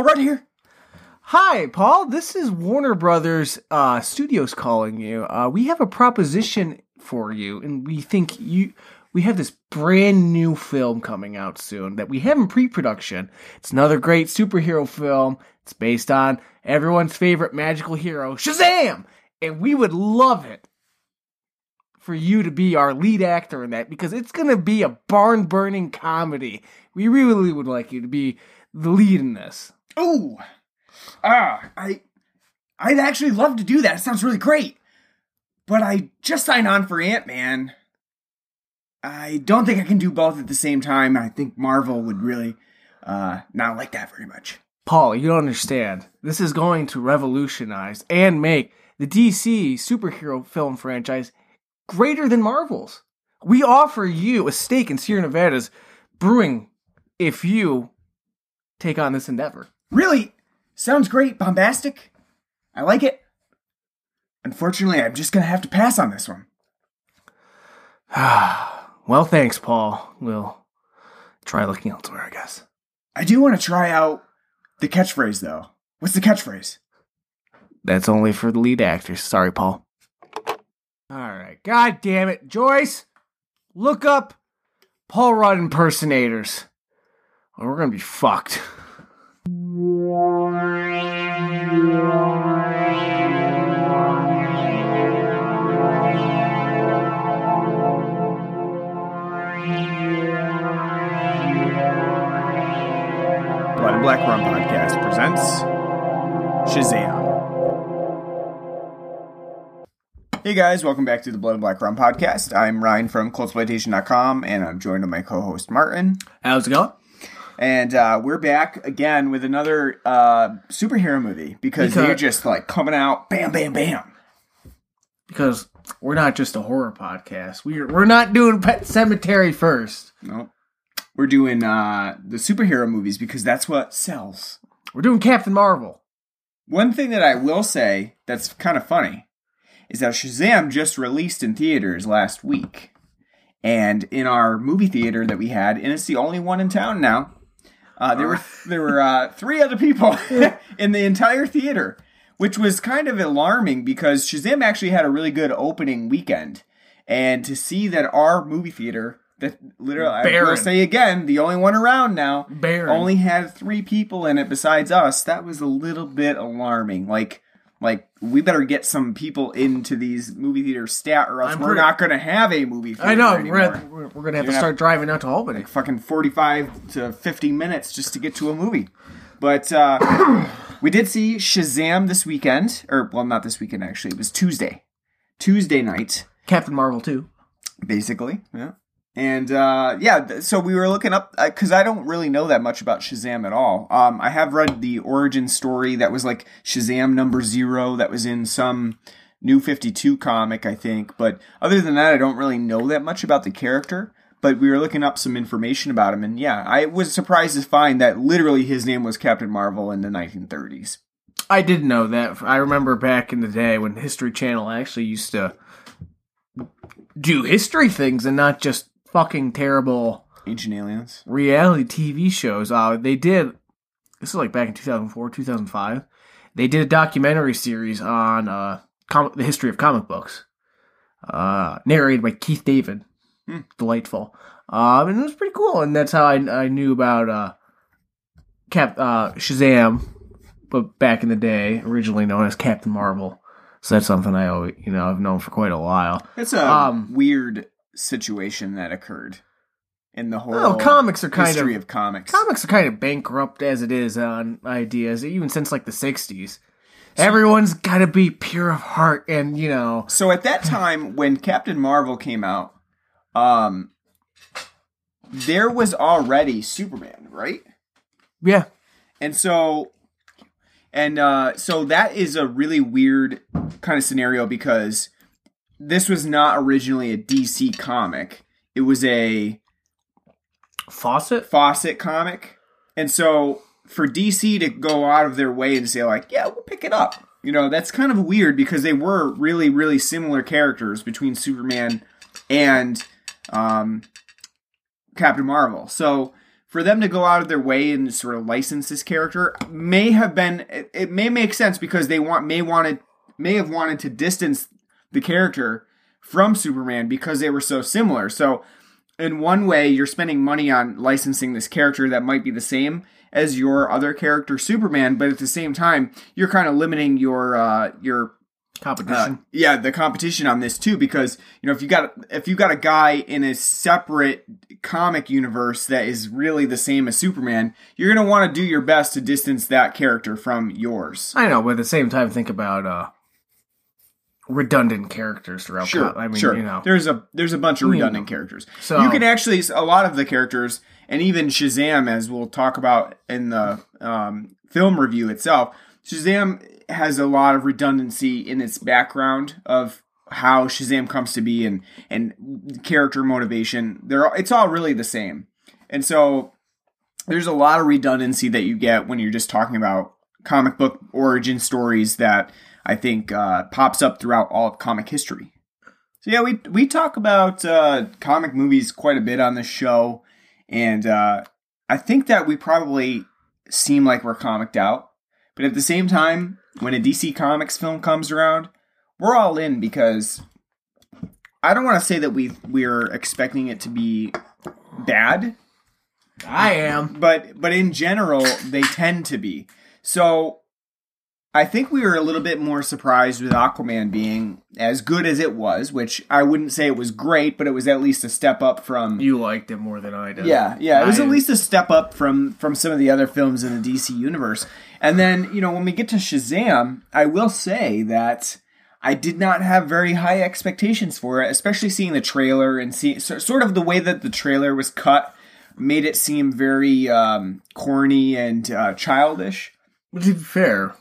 Oh, right here. Hi, Paul. This is Warner Brothers uh, Studios calling you. Uh, we have a proposition for you, and we think you. We have this brand new film coming out soon that we have in pre-production. It's another great superhero film. It's based on everyone's favorite magical hero, Shazam, and we would love it for you to be our lead actor in that because it's going to be a barn burning comedy. We really would like you to be the lead in this. Ooh. Ah, I I'd actually love to do that. It sounds really great. But I just signed on for Ant-Man. I don't think I can do both at the same time. I think Marvel would really uh not like that very much. Paul, you don't understand. This is going to revolutionize and make the DC superhero film franchise greater than Marvel's. We offer you a stake in Sierra Nevada's brewing if you take on this endeavor. Really? Sounds great, bombastic. I like it. Unfortunately, I'm just gonna have to pass on this one. well, thanks, Paul. We'll try looking elsewhere, I guess. I do want to try out the catchphrase, though. What's the catchphrase? That's only for the lead actors. Sorry, Paul. All right. God damn it. Joyce, look up Paul Rudd impersonators. Or we're going to be fucked. Blood and Black Rum Podcast presents Shazam. Hey guys, welcome back to the Blood and Black Rum Podcast. I'm Ryan from Cultsploitation.com and I'm joined by my co-host Martin. How's it going? And uh, we're back again with another uh, superhero movie because, Because- they're just like coming out bam, bam, bam. Because we're not just a horror podcast. We're, we're not doing Pet Sematary first. No. We're doing uh, the superhero movies because that's what sells. We're doing Captain Marvel. One thing that I will say that's kind of funny is that Shazam just released in theaters last week. And in our movie theater that we had, and it's the only one in town now, uh, there were there were uh, three other people in the entire theater, which was kind of alarming because Shazam actually had a really good opening weekend, and to see that our movie theater that literally I will say again the only one around now Barren. only had three people in it besides us. That was a little bit alarming. Like, like we better get some people into these movie theaters stat, or else I'm we're pretty- not going to have a movie theater I know. anymore. We're, at- we're, we're going to have to start driving out to Albany. like fucking forty-five to fifty minutes just to get to a movie. But uh, we did see Shazam this weekend, or well, not this weekend actually. It was Tuesday, Tuesday night Captain Marvel, too. basically. Yeah. And uh, yeah, so we were looking up because I don't really know that much about Shazam at all. Um, I have read the origin story that was like Shazam number zero that was in some New Fifty Two comic, I think. But other than that, I don't really know that much about the character. But we were looking up some information about him, and yeah, I was surprised to find that literally his name was Captain Marvel in the 1930s. I did know that. I remember back in the day when History Channel actually used to do history things and not just fucking terrible Ancient aliens. reality TV shows. Uh, they did. This is like back in 2004, 2005. They did a documentary series on uh, com- the history of comic books, uh, narrated by Keith David. Hmm. Delightful. Um, and it was pretty cool. And that's how I, I knew about uh, Cap uh, Shazam, but back in the day, originally known as Captain Marvel. So that's something I always, you know, I've known for quite a while. It's a Um, weird situation that occurred in the whole Oh, comics are kind history of of comics. comics are kind of bankrupt as it is on ideas, even since like the '60s. Everyone's got to be pure of heart, and you know, So at that time, when Captain Marvel came out, um, there was already Superman, right? yeah, And so, and uh, so that is a really weird kind of scenario because this was not originally a DC comic; it was a Fawcett. Fawcett comic. And so for DC to go out of their way and say like, yeah, we'll pick it up. You know, that's kind of weird because they were really, really similar characters between Superman and um, Captain Marvel. So for them to go out of their way and sort of license this character may have been it, it may make sense because they want may wanted may have wanted to distance the character from Superman because they were so similar. So in one way you're spending money on licensing this character that might be the same as your other character Superman, but at the same time you're kind of limiting your uh your Competition. uh, yeah, the competition on this too, because you know if you got if you got a guy in a separate comic universe that is really the same as Superman, you're gonna want to do your best to distance that character from yours. I know, but at the same time, think about uh, redundant characters throughout. Sure, I mean, sure. you know, there's a there's a bunch of You redundant know. characters. So- you can actually a lot of the characters, and even Shazam, as we'll talk about in the um, film review itself. Shazam has a lot of redundancy in its background of how Shazam comes to be and and character motivation. They're it's all really the same, and so there's a lot of redundancy that you get when you're just talking about comic book origin stories that I think uh, pops up throughout all of comic history. So yeah, we we talk about uh, comic movies quite a bit on this show, and uh, I think that we probably seem like we're comicked out, but at the same time, when a DC Comics film comes around, we're all in because I don't want to say that we we're expecting it to be bad, I am. but but in general they tend to be. So I think we were a little bit more surprised with Aquaman being as good as it was, which I wouldn't say it was great, but it was at least a step up from You liked it more than I did. yeah, yeah. It was I- at least a step up from from some of the other films in the DC universe. And then, you know, when we get to Shazam, I will say that I did not have very high expectations for it, especially seeing the trailer and see so, sort of the way that the trailer was cut made it seem very um, corny and uh, childish. But to be fair,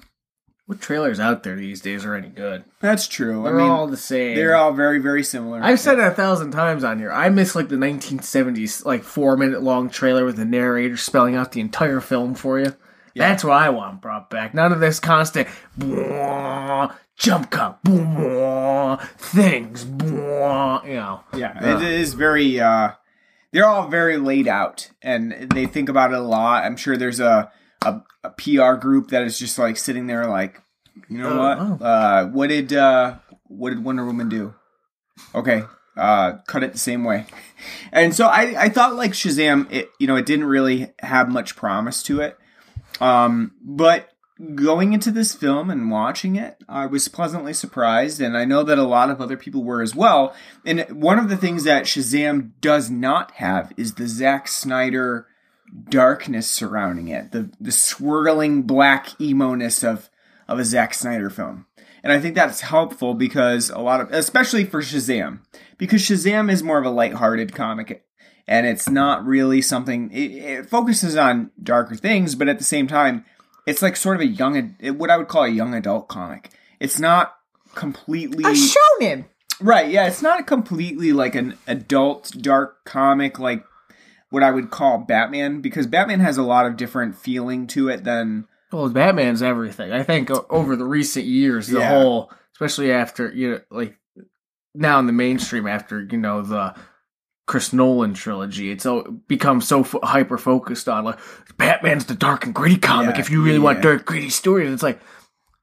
what trailers out there these days are any good? That's true. They're I mean, all the same. they're all very, very similar. I've said it a thousand times on here. I miss like the 1970s, like four minute long trailer with the narrator spelling out the entire film for you. That's what I want brought back. None of this constant "Bwah, jump cut, bwah, things, bwah," you know. Yeah, it is very. uh They're all very laid out, and they think about it a lot. I'm sure there's a a, a PR group that is just like sitting there, like, you know Oh, what? Uh, what did uh what did Wonder Woman do? Okay, uh, cut it the same way. And so I I thought like Shazam, it you know it didn't really have much promise to it. Um, but going into this film and watching it, I was pleasantly surprised, and I know that a lot of other people were as well. And one of the things that Shazam does not have is the Zack Snyder darkness surrounding it, the the swirling black emo-ness of of a Zack Snyder film. And I think that's helpful because a lot of, especially for Shazam, because Shazam is more of a lighthearted comic and it's not really something, it, it focuses on darker things, but at the same time, it's like sort of a young, what I would call a young adult comic. It's not completely. A shonen. Right, yeah, it's not completely like an adult dark comic like what I would call Batman because Batman has a lot of different feeling to it than Well, Batman's everything. I think over the recent years, the Yeah. whole, especially after you know, like now in the mainstream, after you know the Chris Nolan trilogy, it's become so f- hyper focused on like Batman's the dark and gritty comic. Yeah, if you really yeah. want dark gritty stories, it's like.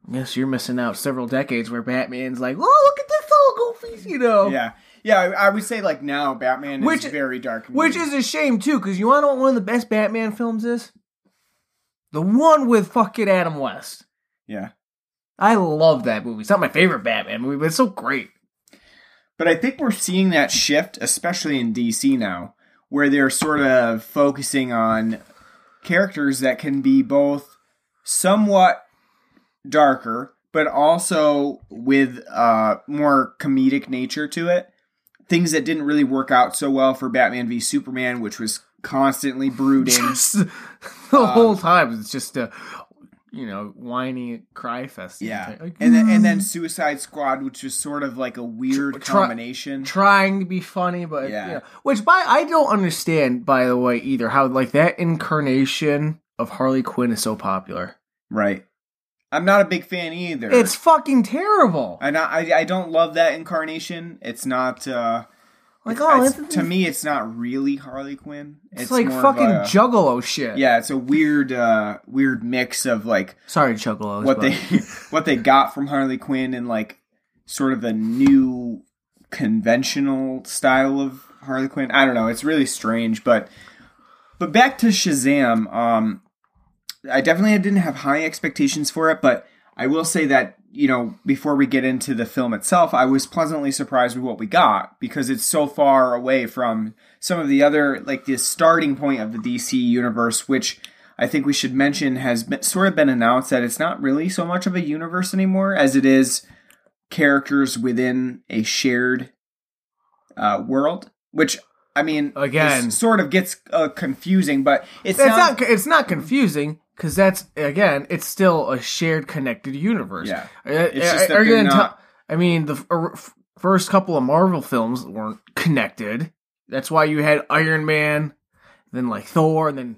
Yes, you're missing out several decades where Batman's like, oh, look at this little goofy, you know. Yeah. Yeah, I I would say like now Batman Which- is very dark Which gritty. is a shame too, because you want to know what one of the best Batman films is? The one with fucking Adam West. Yeah. I love that movie. It's not my favorite Batman movie, but it's so great. But I think we're seeing that shift, especially in DC now, where they're sort of focusing on characters that can be both somewhat darker, but also with uh, more comedic nature to it. Things that didn't really work out so well for Batman v Superman, which was constantly brooding. Just the Um, whole time, it's just a you know whiny cry fest. Yeah, Like, and then and then Suicide Squad, which was sort of like a weird Try- combination. trying to be funny, but Yeah. know, which by I don't understand by the way either how like that incarnation of Harley Quinn is so popular. Right. I'm not a big fan either. It's fucking terrible. I I, I don't love that incarnation. It's not uh Like, oh, It's- it's, to me, it's not really Harley Quinn. it's like fucking a- Juggalo shit. yeah, it's a weird, uh, weird mix of like Sorry, Juggalos. what but- they what they got from Harley Quinn and like sort of the new conventional style of Harley Quinn. I don't know. It's really strange, but but back to Shazam. Um, I definitely didn't have high expectations for it, but I will say that you know before we get into the film itself, I was pleasantly surprised with what we got because it's so far away from some of the other like the starting point of the DC universe, which I think we should mention has been, sort of been announced that it's not really so much of a universe anymore as it is characters within a shared uh, world. Which I mean, Again. this sort of gets uh, confusing, but it's, It's not. not. It's not confusing because that's again. It's still a shared, connected universe. Yeah. Uh, It's just uh, that are you they're gonna not- I mean, the f- first couple of Marvel films weren't connected. That's why you had Iron Man, then like Thor, and then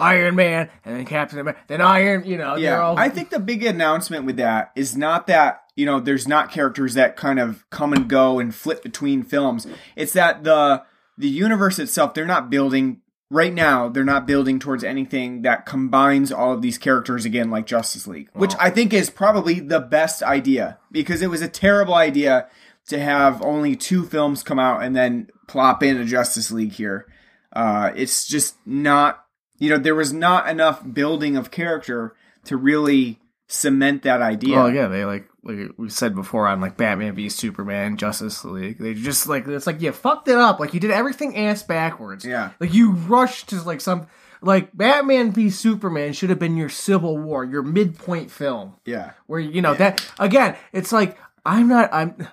Iron Man, and then Captain America, then Iron. You know, yeah, all. I think the big announcement with that is not that you know there's not characters that kind of come and go and flip between films. It's that the the universe itself they're not building right now. They're not building towards anything that combines all of these characters again, like Justice League, which I think is probably the best idea because it was a terrible idea to have only two films come out and then plop in a Justice League here. Uh, it's just not, you know, there was not enough building of character to really cement that idea. Well, yeah, they like like we said before on like Batman v Superman, Justice League. They just like it's like you fucked it up. Like you did everything ass backwards. Yeah. Like you rushed to like some like Batman v Superman should have been your Civil War, your midpoint film. Yeah. Where you know that again, it's like I'm not I'm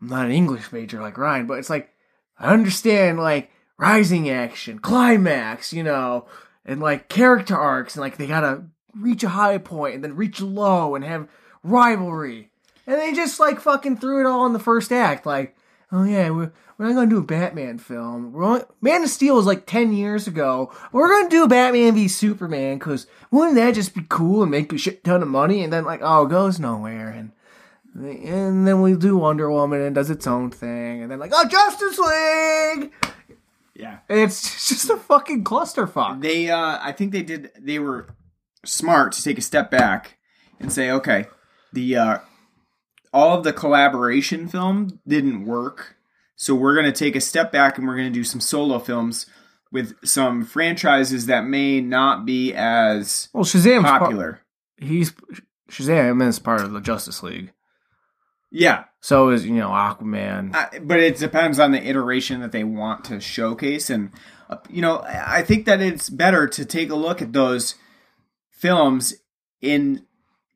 I'm not an English major like Ryan, but it's like I understand like rising action, climax, you know, and like character arcs and like they gotta reach a high point and then reach low and have rivalry. And they just like fucking threw it all in the first act, like, oh yeah, we're, we're not gonna do a Batman film. We're only, Man of Steel was like ten years ago. We're gonna do Batman v Superman because wouldn't that just be cool and make a shit ton of money? And then like, oh, it goes nowhere. And and then we do Wonder Woman and does its own thing. And then like, oh, Justice League. Yeah. It's just a fucking clusterfuck. They, uh, I think they did, they were smart to take a step back and say, okay, the, uh, all of the collaboration film didn't work. So we're going to take a step back and we're going to do some solo films with some franchises that may not be as Well, Shazam's part- popular. he's Shazam is part of the Justice League. Yeah. So is you know Aquaman. I, but it depends on the iteration that they want to showcase and uh, you know I think that it's better to take a look at those films in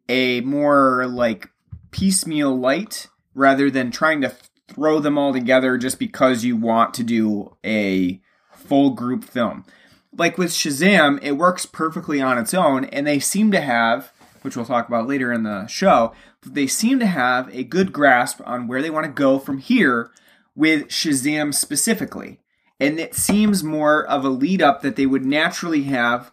a more like piecemeal light rather than trying to throw them all together just because you want to do a full group film like with shazam it works perfectly on its own and they seem to have which we'll talk about later in the show they seem to have a good grasp on where they want to go from here with Shazam specifically. And it seems more of a lead up that they would naturally have,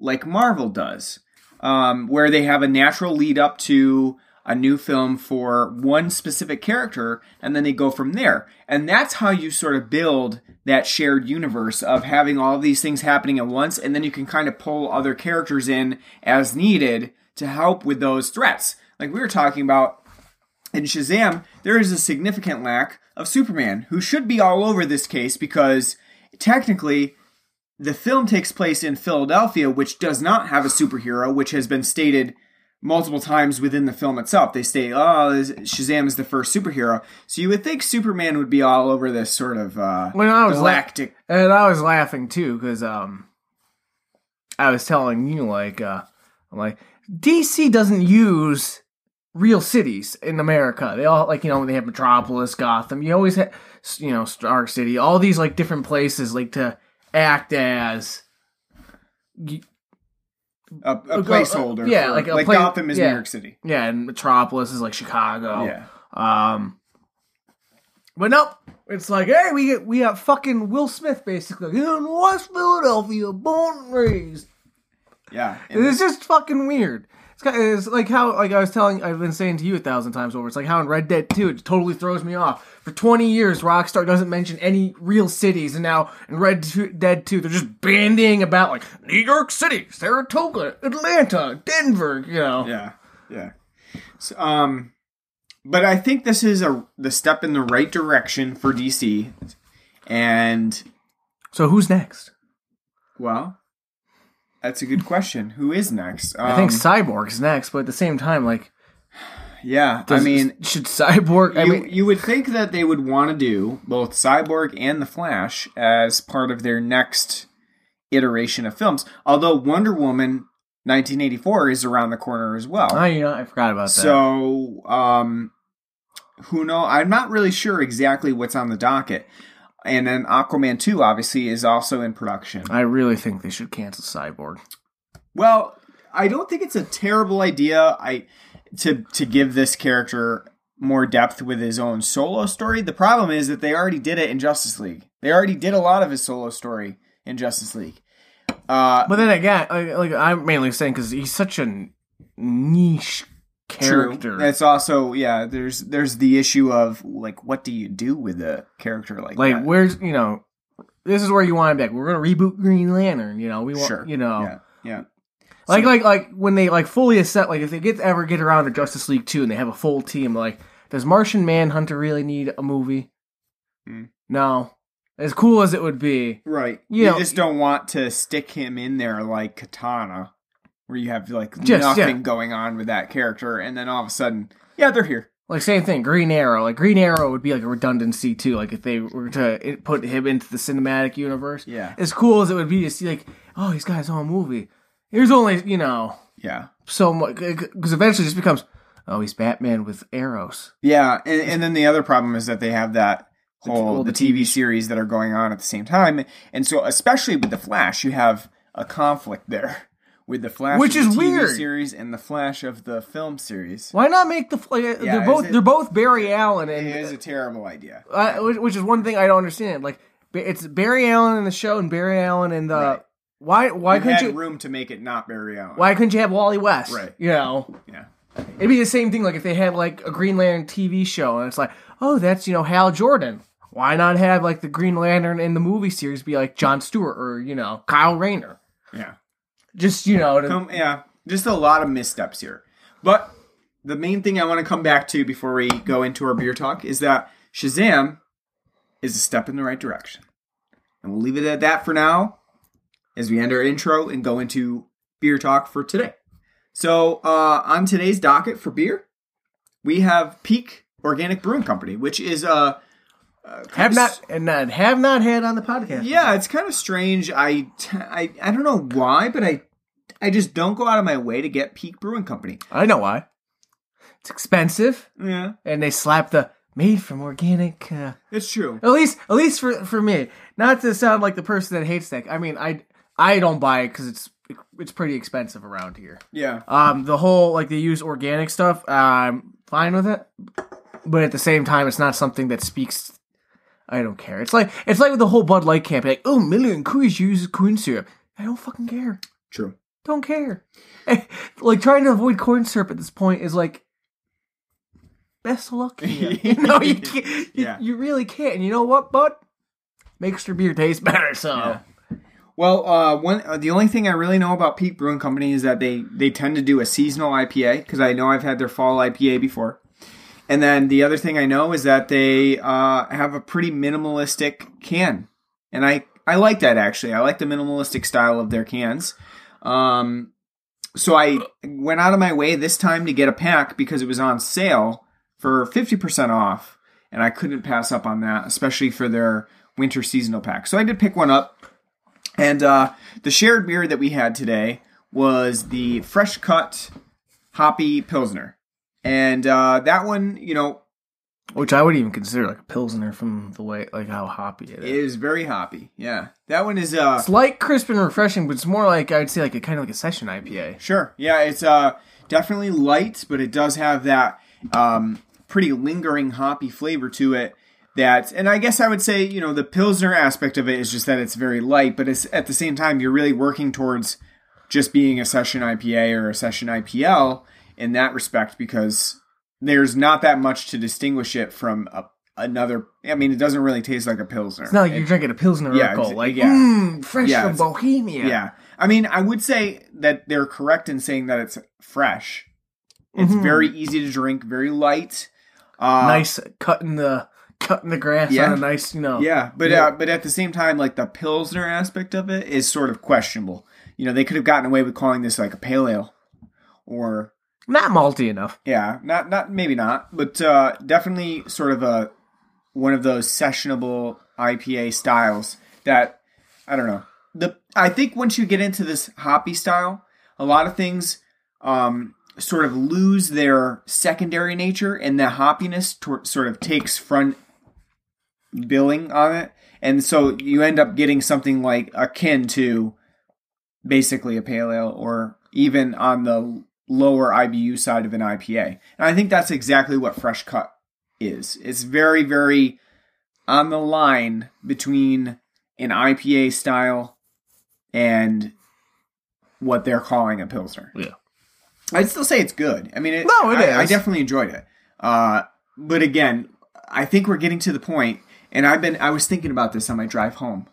like Marvel does, um, where they have a natural lead up to a new film for one specific character, and then they go from there. And that's how you sort of build that shared universe of having all of these things happening at once, and then you can kind of pull other characters in as needed to help with those threats. Like we were talking about in Shazam, there is a significant lack of Superman, who should be all over this case because technically the film takes place in Philadelphia, which does not have a superhero, which has been stated multiple times within the film itself. They say, oh, Shazam is the first superhero. So you would think Superman would be all over this sort of uh, When I was la- and I was laughing too because um, I was telling you like uh, I'm like DC doesn't use real cities in America. They all like you know they have Metropolis, Gotham. You always have you know Star City, all these like different places like to act as a, a placeholder. yeah, for- like a like pla- Gotham is yeah. New York City. yeah, and Metropolis is like Chicago. Yeah. Um, but nope, it's like, hey, we get we got fucking Will Smith basically in West Philadelphia, born and raised. Yeah. And It's just fucking weird. It's, kind it's like how, like I was telling, I've been saying to you a thousand times over. It's like how in Red Dead 2, it totally throws me off. For 20 years, Rockstar doesn't mention any real cities, and now in Red Dead 2, they're just bandying about like New York City, Saratoga, Atlanta, Denver, you know. Yeah, yeah. So, um, but I think this is a the step in the right direction for DC, and So who's next? well, that's a good question. Who is next? Um, I think Cyborg's next, but at the same time, like, yeah. I mean, should Cyborg? I you, mean, you would think that they would want to do both Cyborg and the Flash as part of their next iteration of films. Although Wonder Woman 1984 is around the corner as well. I, you know, I forgot about that. So, um, who know? I'm not really sure exactly what's on the docket. And then Aquaman 2 obviously is also in production. I really think they should cancel Cyborg. Well, I don't think it's a terrible idea. I to to give this character more depth with his own solo story. The problem is that they already did it in Justice League. They already did a lot of his solo story in Justice League. Uh, But then again, like, like I'm mainly saying because he's such a niche character. True. It's also yeah. There's there's the issue of like what do you do with a character like like, that? where's you know, this is where you want him back. We're gonna reboot Green Lantern. You know, we want Sure. you know, Yeah, yeah. like So- like like when they like fully accept like if they get ever get around to Justice League two and they have a full team. Like, does Martian Manhunter really need a movie? Hmm. No, as cool as it would be. Right. You You, know- just don't want to stick him in there like Katana, where you have like Just, nothing yeah. going on with that character, and then all of a sudden, yeah, they're here. Like same thing, Green Arrow. Like Green Arrow would be like a redundancy too. Like if they were to put him into the cinematic universe. Yeah. As cool as it would be to see, like, oh, he's got his own movie. There's only you know Yeah. so much because eventually it just becomes, oh, he's Batman with arrows. Yeah, and, and then the other problem is that they have that whole the, the TV series that are going on at the same time, and so especially with the Flash, you have a conflict there with the Flash, Which of the is TV weird. series and the Flash of the film series. Why not make the like, Yeah, they're both it- they're both Barry Allen and It is a terrible idea. uh, which, which is one thing I don't understand. Like it's Barry Allen in the show and Barry Allen in the Right. why why You couldn't you room to make it not Barry Allen. why couldn't you have Wally West? Right. You know. Yeah. It'd be the same thing like if they had like a Green Lantern TV show and it's like, oh, that's you know Hal Jordan. Why not have like the Green Lantern in the movie series be like John Stewart or you know Kyle Rayner? Yeah. Just you know, to, Come, yeah, just a lot of missteps here. But the main thing I want to come back to before we go into our beer talk is that Shazam is a step in the right direction. And we'll leave it at that for now as we end our intro and go into beer talk for today. So, uh, on today's docket for beer, we have Peak Organic Brewing Company, which is uh, uh, have not and not, have not had on the podcast. yeah, it's kind of strange. I, t- I, I don't know why, but I, I just don't go out of my way to get Peak Brewing Company. I know why. It's expensive, Yeah, and they slap the made from organic. Uh, it's true. at least, at least for for me, not to sound like the person that hates that. I mean, I I don't buy it because it's it's pretty expensive around here. Yeah, Um, the whole like they use organic stuff. I'm fine with it, but at the same time, it's not something that speaks. I don't care. It's like it's like with the whole Bud Light campaign. Like, oh, Miller Coors uses corn syrup. I don't fucking care. true. Don't care. like trying to avoid corn syrup at this point is like best of luck. to you. you know, you can't. You, Yeah. you really can't. And you know what, bud? Makes your beer taste better. So Yeah. Well, uh, one uh, the only thing I really know about Peak Brewing Company is that they they tend to do a seasonal IPA because I know I've had their fall IPA before. And then the other thing I know is that they uh, have a pretty minimalistic can, and I I like that actually. I like the minimalistic style of their cans. Um, so I went out of my way this time to get a pack because it was on sale for fifty percent off, and I couldn't pass up on that, especially for their winter seasonal pack. So I did pick one up. And uh, the shared beer that we had today was the fresh cut hoppy pilsner, and uh, that one, you know, which I would even consider like a pilsner from the way like how hoppy it is. is very hoppy. Yeah, that one is uh, It's light, crisp, and refreshing, but it's more like I'd say like a kind of like a session IPA. sure, yeah, it's uh definitely light, but it does have that um pretty lingering hoppy flavor to it. That, and I guess I would say, you know, the pilsner aspect of it is just that it's very light, but it's at the same time you're really working towards just being a session IPA or a session IPL in that respect because there's not that much to distinguish it from a, another. I mean, it doesn't really taste like a pilsner. It's not like It- you're drinking a Pilsner Yeah, ex- like, yeah. mmm, fresh Yeah, from Bohemia. yeah. I mean, I would say that they're correct in saying that it's fresh. It's Mhm. very easy to drink, very light. Uh, nice cutting the cutting the grass Yeah. on a nice, you know. Yeah, but Yeah. Uh, but at the same time, like the pilsner aspect of it is sort of questionable. You know, they could have gotten away with calling this like a pale ale, or Not malty enough. yeah, not not maybe not, but uh, definitely sort of a one of those sessionable IPA styles that I don't know. The I think once you get into this hoppy style, a lot of things um, sort of lose their secondary nature, and the hoppiness tor- sort of takes front billing on it, and so you end up getting something like akin to basically a pale ale, or even on the lower IBU side of an IPA. And I think that's exactly what Fresh Cut is. It's very, very on the line between an IPA style and what they're calling a Pilsner. Yeah. I'd still say it's good. I mean, it, No, it I, I definitely enjoyed it. Uh, but again, I think we're getting to the point, and I've been, I was thinking about this on my drive home,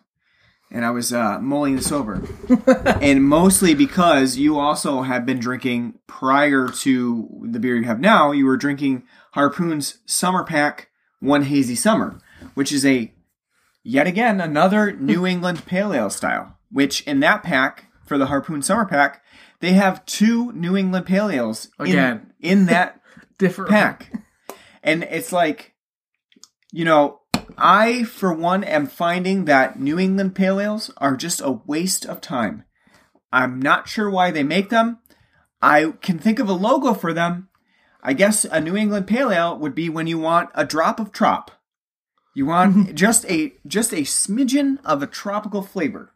and I was uh, mulling this over and mostly because you also have been drinking prior to the beer you have now. You were drinking Harpoon's Summer Pack One Hazy Summer, which is a yet again another New England Pale Ale style. Which in that pack for the Harpoon Summer Pack, they have two New England Pale Ales in- Again. in that Different pack. And it's like, you know, I, for one, am finding that New England Pale Ales are just a waste of time. I'm not sure why they make them. I can think of a logo for them. I guess a New England Pale Ale would be when you want a drop of trop. You want just a just a smidgen of a tropical flavor.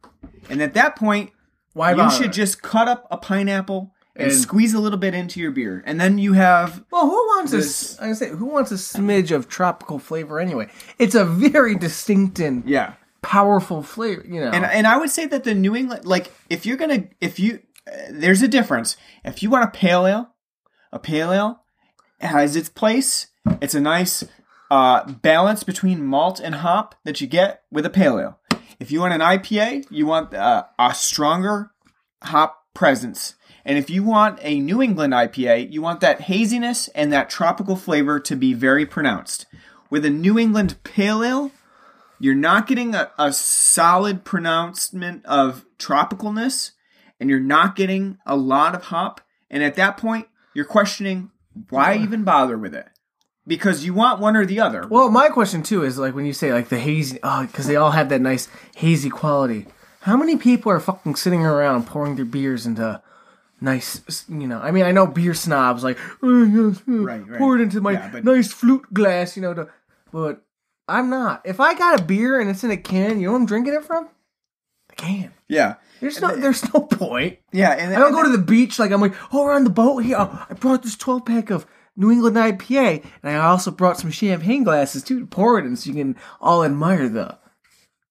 And at that point, Why you bother? should just cut up a pineapple and, And- squeeze a little bit into your beer. And then you have Well, who wants This- a? I say, who wants a smidge of tropical flavor anyway? It's a very distinct and yeah. powerful flavor. You know, And and I would say that the New England like if you're gonna if you uh, there's a difference. If you want a pale ale, a pale ale has its place. It's a nice uh, balance between malt and hop that you get with a pale ale. If you want an IPA, you want uh, a stronger hop presence. And if you want a New England IPA, you want that haziness and that tropical flavor to be very pronounced. With a New England Pale Ale, you're not getting a, a solid pronouncement of tropicalness, and you're not getting a lot of hop. And at that point, you're questioning why even bother with it? Because you want one or the other. Well, my question too is like when you say like the hazy, oh, because they all have that nice hazy quality. How many people are fucking sitting around pouring their beers into nice, you know? I mean, I know beer snobs like, oh, yes, uh, Right, right. pour it into my Yeah, but- nice flute glass, you know. To, but I'm not. If I got a beer and it's in a can, you know what I'm drinking it from? The can. yeah, There's no, there's no point. yeah. And I don't go to the beach like I'm like, oh, we're on the boat here. Oh, I brought this 12 pack of New England IPA, and I also brought some champagne glasses too to pour it in, so you can all admire the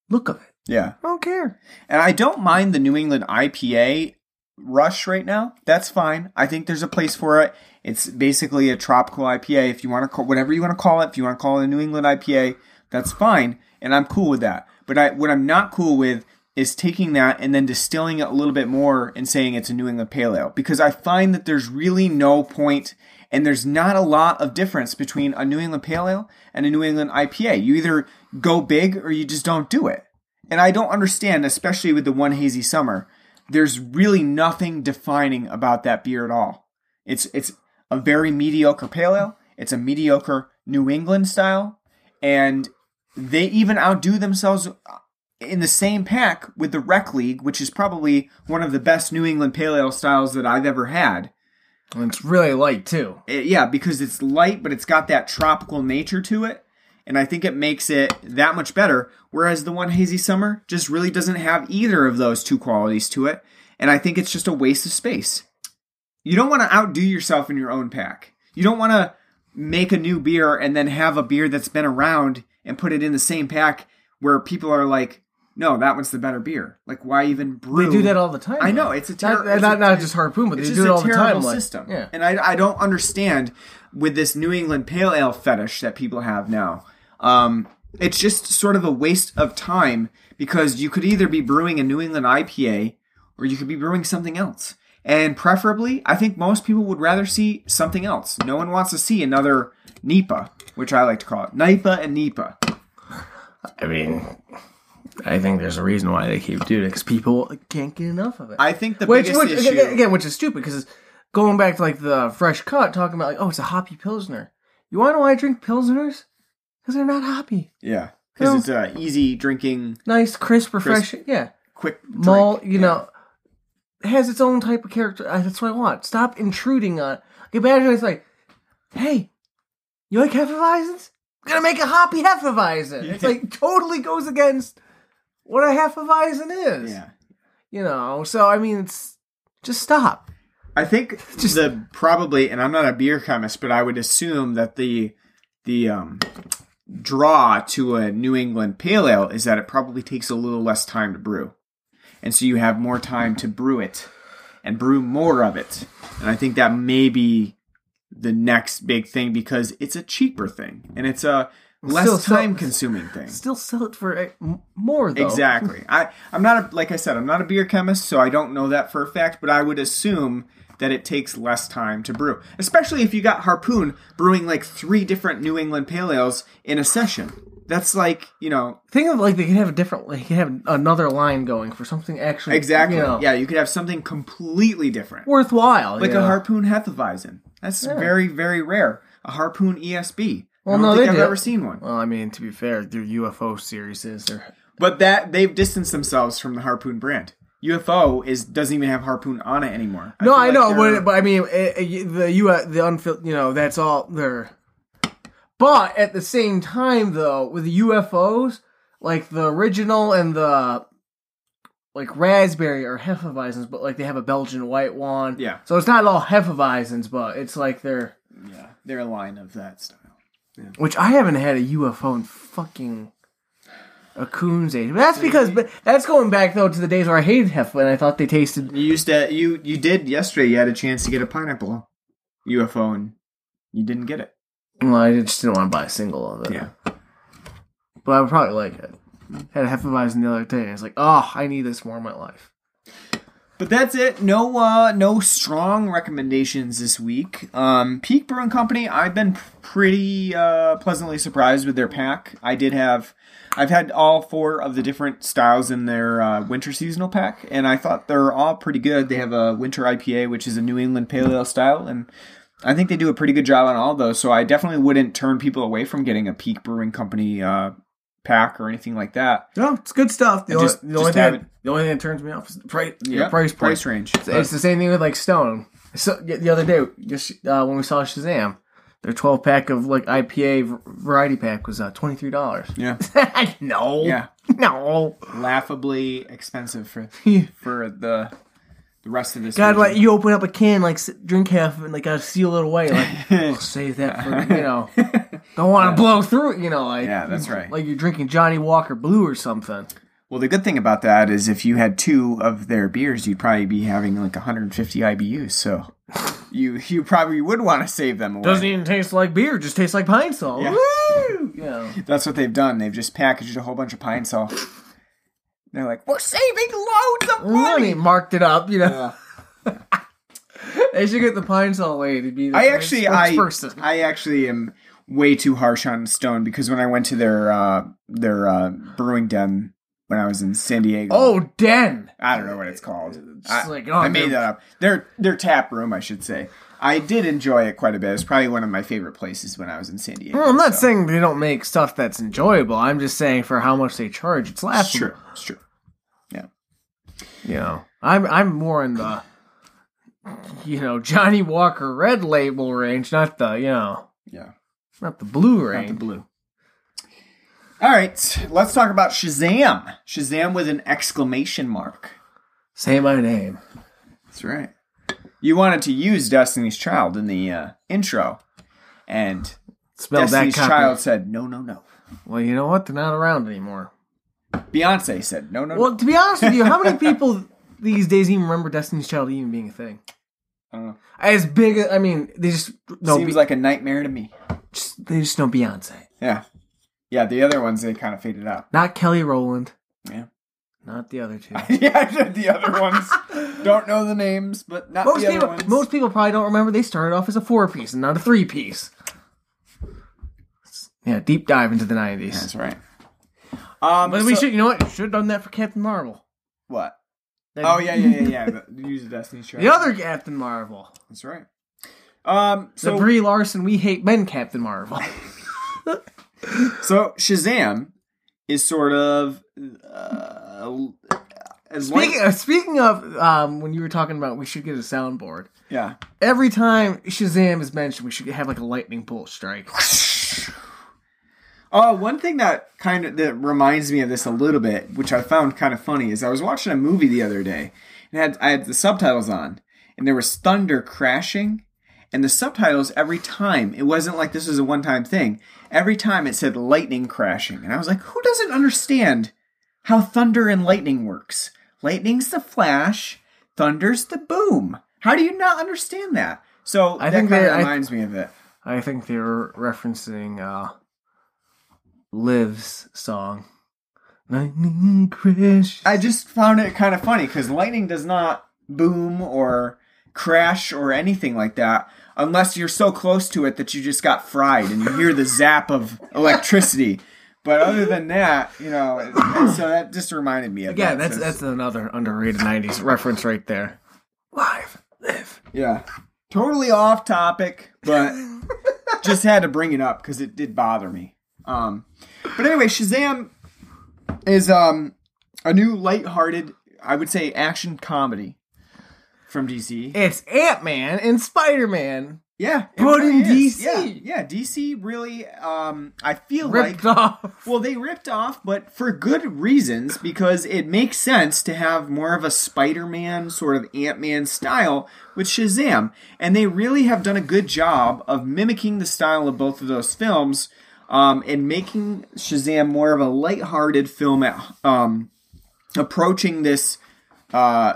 look of it. yeah. I don't care. And I don't mind the New England IPA rush right now. That's fine. I think there's a place for it. It's basically a tropical IPA. If you want to call whatever you want to call it, if you want to call it a New England IPA, that's fine, and I'm cool with that. But I, what I'm not cool with is taking that and then distilling it a little bit more and saying it's a New England Pale Ale because I find that there's really no point and there's not a lot of difference between a New England Pale Ale and a New England IPA. You either go big or you just don't do it. And I don't understand, especially with the one hazy summer, there's really nothing defining about that beer at all. It's it's a very mediocre pale ale. It's a mediocre New England style, and they even outdo themselves in the same pack with the Rec League, which is probably one of the best New England pale ale styles that I've ever had. And it's really light too. Uh, yeah, because it's light, but it's got that tropical nature to it. And I think it makes it that much better. Whereas the one hazy summer just really doesn't have either of those two qualities to it. And I think it's just a waste of space. You don't want to outdo yourself in your own pack. You don't want to make a new beer and then have a beer that's been around and put it in the same pack where people are like, no, that one's the better beer. Like, why even brew? They do that all the time. I know it's a not, terrible. it's not, not just harpoon, but they do it all the time. like- system. yeah. And I, I don't understand with this New England Pale Ale fetish that people have now. Um, it's just sort of a waste of time because you could either be brewing a New England IPA or you could be brewing something else. And preferably, I think most people would rather see something else. No one wants to see another NEPA, which I like to call it. NIPA and NEPA. I mean, I think there's a reason why they keep doing it because people can't get enough of it. I think the which, biggest which issue. again, which is stupid because going back to like the fresh cut, talking about like, oh, it's a hoppy pilsner. You want to know why I drink pilsners? Because they're not hoppy. yeah, because it's uh, easy drinking, Nice, crisp, refreshing. Yeah, quick drink. malt. You Yeah. know, has its own type of character. Uh, That's what I want. Stop intruding on. Like, imagine it's like, hey, you like Hefeweizens? I'm gonna make a hoppy Hefeweizen. It's like totally goes against what a Hefeweizen is. Yeah. You know, so I mean, it's just stop. I think Just- the probably, and I'm not a beer chemist, but I would assume that the the um, draw to a New England Pale Ale is that it probably takes a little less time to brew, and so you have more time to brew it and brew more of it. And I think that may be the next big thing because it's a cheaper thing and it's a less Still- time consuming thing. Still sell it for uh, more though. Exactly. I I'm not a, like I said I'm not a beer chemist, so I don't know that for a fact, but I would assume that it takes less time to brew, especially if you got Harpoon brewing like three different New England pale ales in a session. That's like you know Think of like they can have a different, like, they have another line going for something actually exactly. you know, Yeah, you could have something completely different, worthwhile. like you a? Harpoon Hefeweizen. That's very very rare. A Harpoon ESB. Well, I don't no, think I've do. ever seen one. Well, I mean, to be fair, their UFO series is their But that they've distanced themselves from the Harpoon brand. UFO is doesn't even have Harpoon on it anymore. no, I like know, but, but I mean, eh, eh, the U the unfil, you know, that's all there. But at the same time, though, with the UFOs, like the original and the like raspberry or hefeweizens, but like they have a Belgian white one. Yeah. So it's not all hefeweizens, but it's like they're Yeah, they're a line of that style. which I haven't had a UFO in fucking a coon's age. But that's because but that's going back though to the days where I hated Hefe and I thought they tasted You used to you you did yesterday. You had a chance to get a pineapple UFO and you didn't get it. well, I just didn't want to buy a single of it. Yeah. But I would probably like it. Had a Hefeweizen the other day and it's like, oh, I need this more in my life. But that's it. No uh no strong recommendations this week. Um Peak Brewing Company, I've been pretty uh pleasantly surprised with their pack. I did have I've had all four of the different styles in their uh, winter seasonal pack, and I thought they're all pretty good. They have a winter IPA, which is a New England Pale Ale style, and I think they do a pretty good job on all those. So I definitely wouldn't turn people away from getting a Peak Brewing Company uh, pack or anything like that. No, it's good stuff. The, only, just- the, only thing, the only thing that turns me off is the price, Yeah, yeah, price price range. It's, it's the same thing with like Stone. So the other day, just uh, when we saw Shazam, their twelve pack of like IPA variety pack was uh, twenty three dollars. yeah, no, yeah, no. laughably expensive for for the the rest of this. God, region. like you open up a can, like drink half of it, and like gotta seal it away. Like oh, save that for you know. Don't want to blow through it, you know. Like Yeah, that's right. Like you're drinking Johnnie Walker Blue or something. Well, the good thing about that is if you had two of their beers, you'd probably be having like 150 IBUs. So you you probably would want to save them away. Doesn't even taste like beer; just tastes like Pine-Sol. Yeah. Woo! Know. That's what they've done. They've just packaged a whole bunch of Pine-Sol. They're like, we're saving loads of money money. marked it up, you know. they should get the Pine-Sol lady to be the I actually, I, spokesperson. I actually am way too harsh on Stone because when I went to their uh, their uh, brewing den when I was in San Diego, Oh, Den. I don't know what it's called. I, like, oh, I made that up. Their their tap room, I should say. I did enjoy it quite a bit. It's probably one of my favorite places when I was in San Diego. Well, I'm not so. saying they don't make stuff that's enjoyable. I'm just saying for how much they charge, it's laughable. true. It's true. You know, I'm I'm more in the you know Johnnie Walker Red Label range, not the you know Yeah. not the blue Not range. the blue. All right, let's talk about Shazam. Shazam with an exclamation mark. Say my name. That's right. You wanted to use Destiny's Child in the uh, intro, and Spell that Destiny's copy. Child said, "No, no, no." Well, you know what? They're not around anymore. Beyonce said no, no, no. Well, to be honest with you, how many people these days even remember Destiny's Child even being a thing? Uh, As big, as, I mean, they just know. seems Be- like a nightmare to me. just, they just know Beyonce, Yeah, yeah. The other ones they kind of faded out. not Kelly Rowland, Yeah, not the other two. yeah. The other ones don't know the names, but not most the other people, ones. most people probably don't remember they started off as a four piece and not a three piece. Yeah, deep dive into the nineties. That's right. Um, But we should, you know what? Should have done that for Captain Marvel. what? That- Oh yeah, yeah, yeah, yeah. the- Use the Destiny's Child. The other Captain Marvel, That's right. Um, the so Brie Larson, we hate men Captain Marvel. so Shazam is sort of uh, as Speaking, uh, speaking of, um, when you were talking about we should get a soundboard. yeah. Every time Shazam is mentioned, we should have like a lightning bolt strike. Oh, one thing that kind of that reminds me of this a little bit, which I found kind of funny, is I was watching a movie the other day and had I had the subtitles on, and there was thunder crashing, and the subtitles every time it wasn't like this was a one time thing. Every time it said lightning crashing, and I was like, who doesn't understand how thunder and lightning works? Lightning's the flash, thunder's the boom. How do you not understand that? So I that think kind of I- reminds me of it. I think they're referencing uh, Live's song. Lightning crash. I just found it kind of funny because lightning does not boom or crash or anything like that unless you're so close to it that you just got fried and you hear the zap of electricity. But other than that, you know, so that just reminded me of Again, that. that's So- that's another underrated '90s reference right there. Live, live. yeah, totally off topic, but just had to bring it up because it did bother me. Um, but anyway, Shazam is um a new lighthearted, I would say, action comedy from DC. It's Ant Man and Spider Man Yeah, But in is. DC. yeah, yeah, DC really. Um, I feel ripped like off. well, they ripped off, but for good reasons because it makes sense to have more of a Spider-Man sort of Ant-Man style with Shazam, and they really have done a good job of mimicking the style of both of those films. Um, and making Shazam more of a lighthearted film at um, approaching this uh,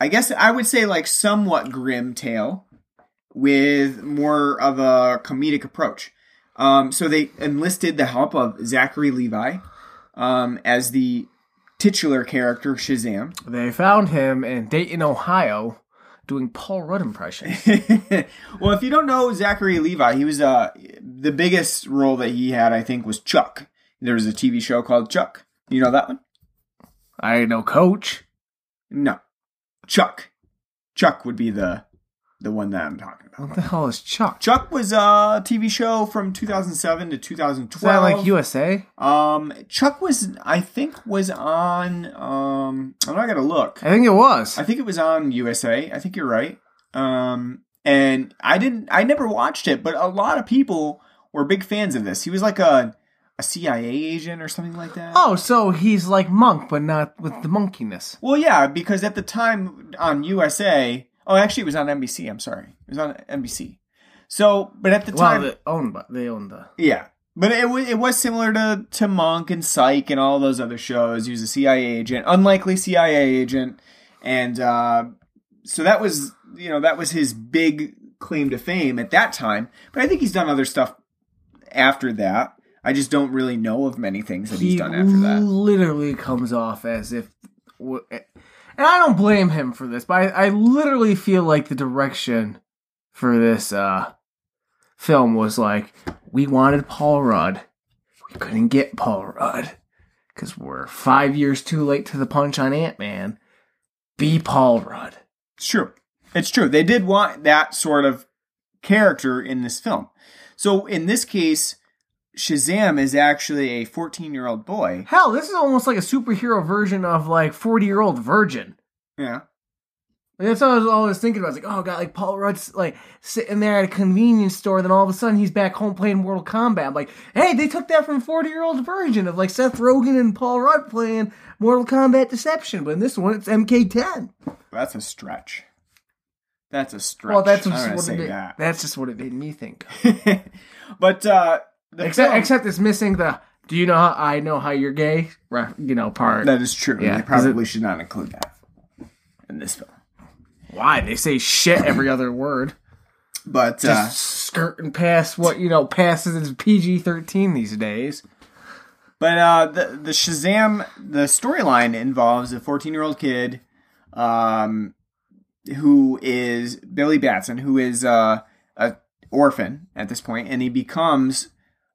I guess I would say like somewhat grim tale with more of a comedic approach. Um, so they enlisted the help of Zachary Levi um, as the titular character Shazam. They found him in Dayton, Ohio, doing Paul Rudd impressions. well, if you don't know Zachary Levi, he was uh, the biggest role that he had, I think, was Chuck. There was a TV show called Chuck. You know that one? I know Coach. No, Chuck. Chuck would be the the one that I'm talking about. What the hell is Chuck? Chuck was a TV show from 2007 to Is 2012. that like USA? Um, Chuck was, I think, was on. Um, I'm not gonna look. I think it was. I think it was on USA. I think you're right. Um, and I didn't. I never watched it, but a lot of people were big fans of this. He was like a a CIA agent or something like that. Oh, so he's like Monk, but not with the monkiness. Well, yeah, because at the time on USA, oh, actually, it was on NBC. I'm sorry, it was on NBC. So, but at the Well, time, they owned, by- they owned the. Yeah, but it was it was similar to to Monk and Psych and all those other shows. He was a CIA agent, unlikely CIA agent, and uh, so that was you know that was his big claim to fame at that time. But I think he's done other stuff after that. I just don't really know of many things that he's done after that. literally comes off as if, and I don't blame him for this, but I, I literally feel like the direction for this uh, film was like we wanted Paul Rudd, we couldn't get Paul Rudd because we're five years too late to the punch on Ant Man. Be Paul Rudd. It's true. It's true. They did want that sort of character in this film. So in this case, Shazam is actually a 14 year old boy. Hell, this is almost like a superhero version of like forty year old Virgin. Yeah. That's what I was always thinking about. I was like, oh god, like Paul Rudd's like sitting there at a convenience store, then all of a sudden he's back home playing Mortal Kombat. I'm like, hey, they took that from 40 year old version of like Seth Rogen and Paul Rudd playing Mortal Kombat Deception, but in this one it's MK10. That's a stretch. That's a stretch. Well, that's just what it made, that. that's just what it made me think. but uh, Except film- except it's missing the Do you know how I know how you're gay? You know, part. That is true. Yeah, probably should not include that in this film. Why they say shit every other word? But uh, skirting past what you know passes as PG thirteen these days. But uh, the the Shazam the storyline involves a 14 year old kid, um, who is Billy Batson, who is uh, a orphan at this point, and he becomes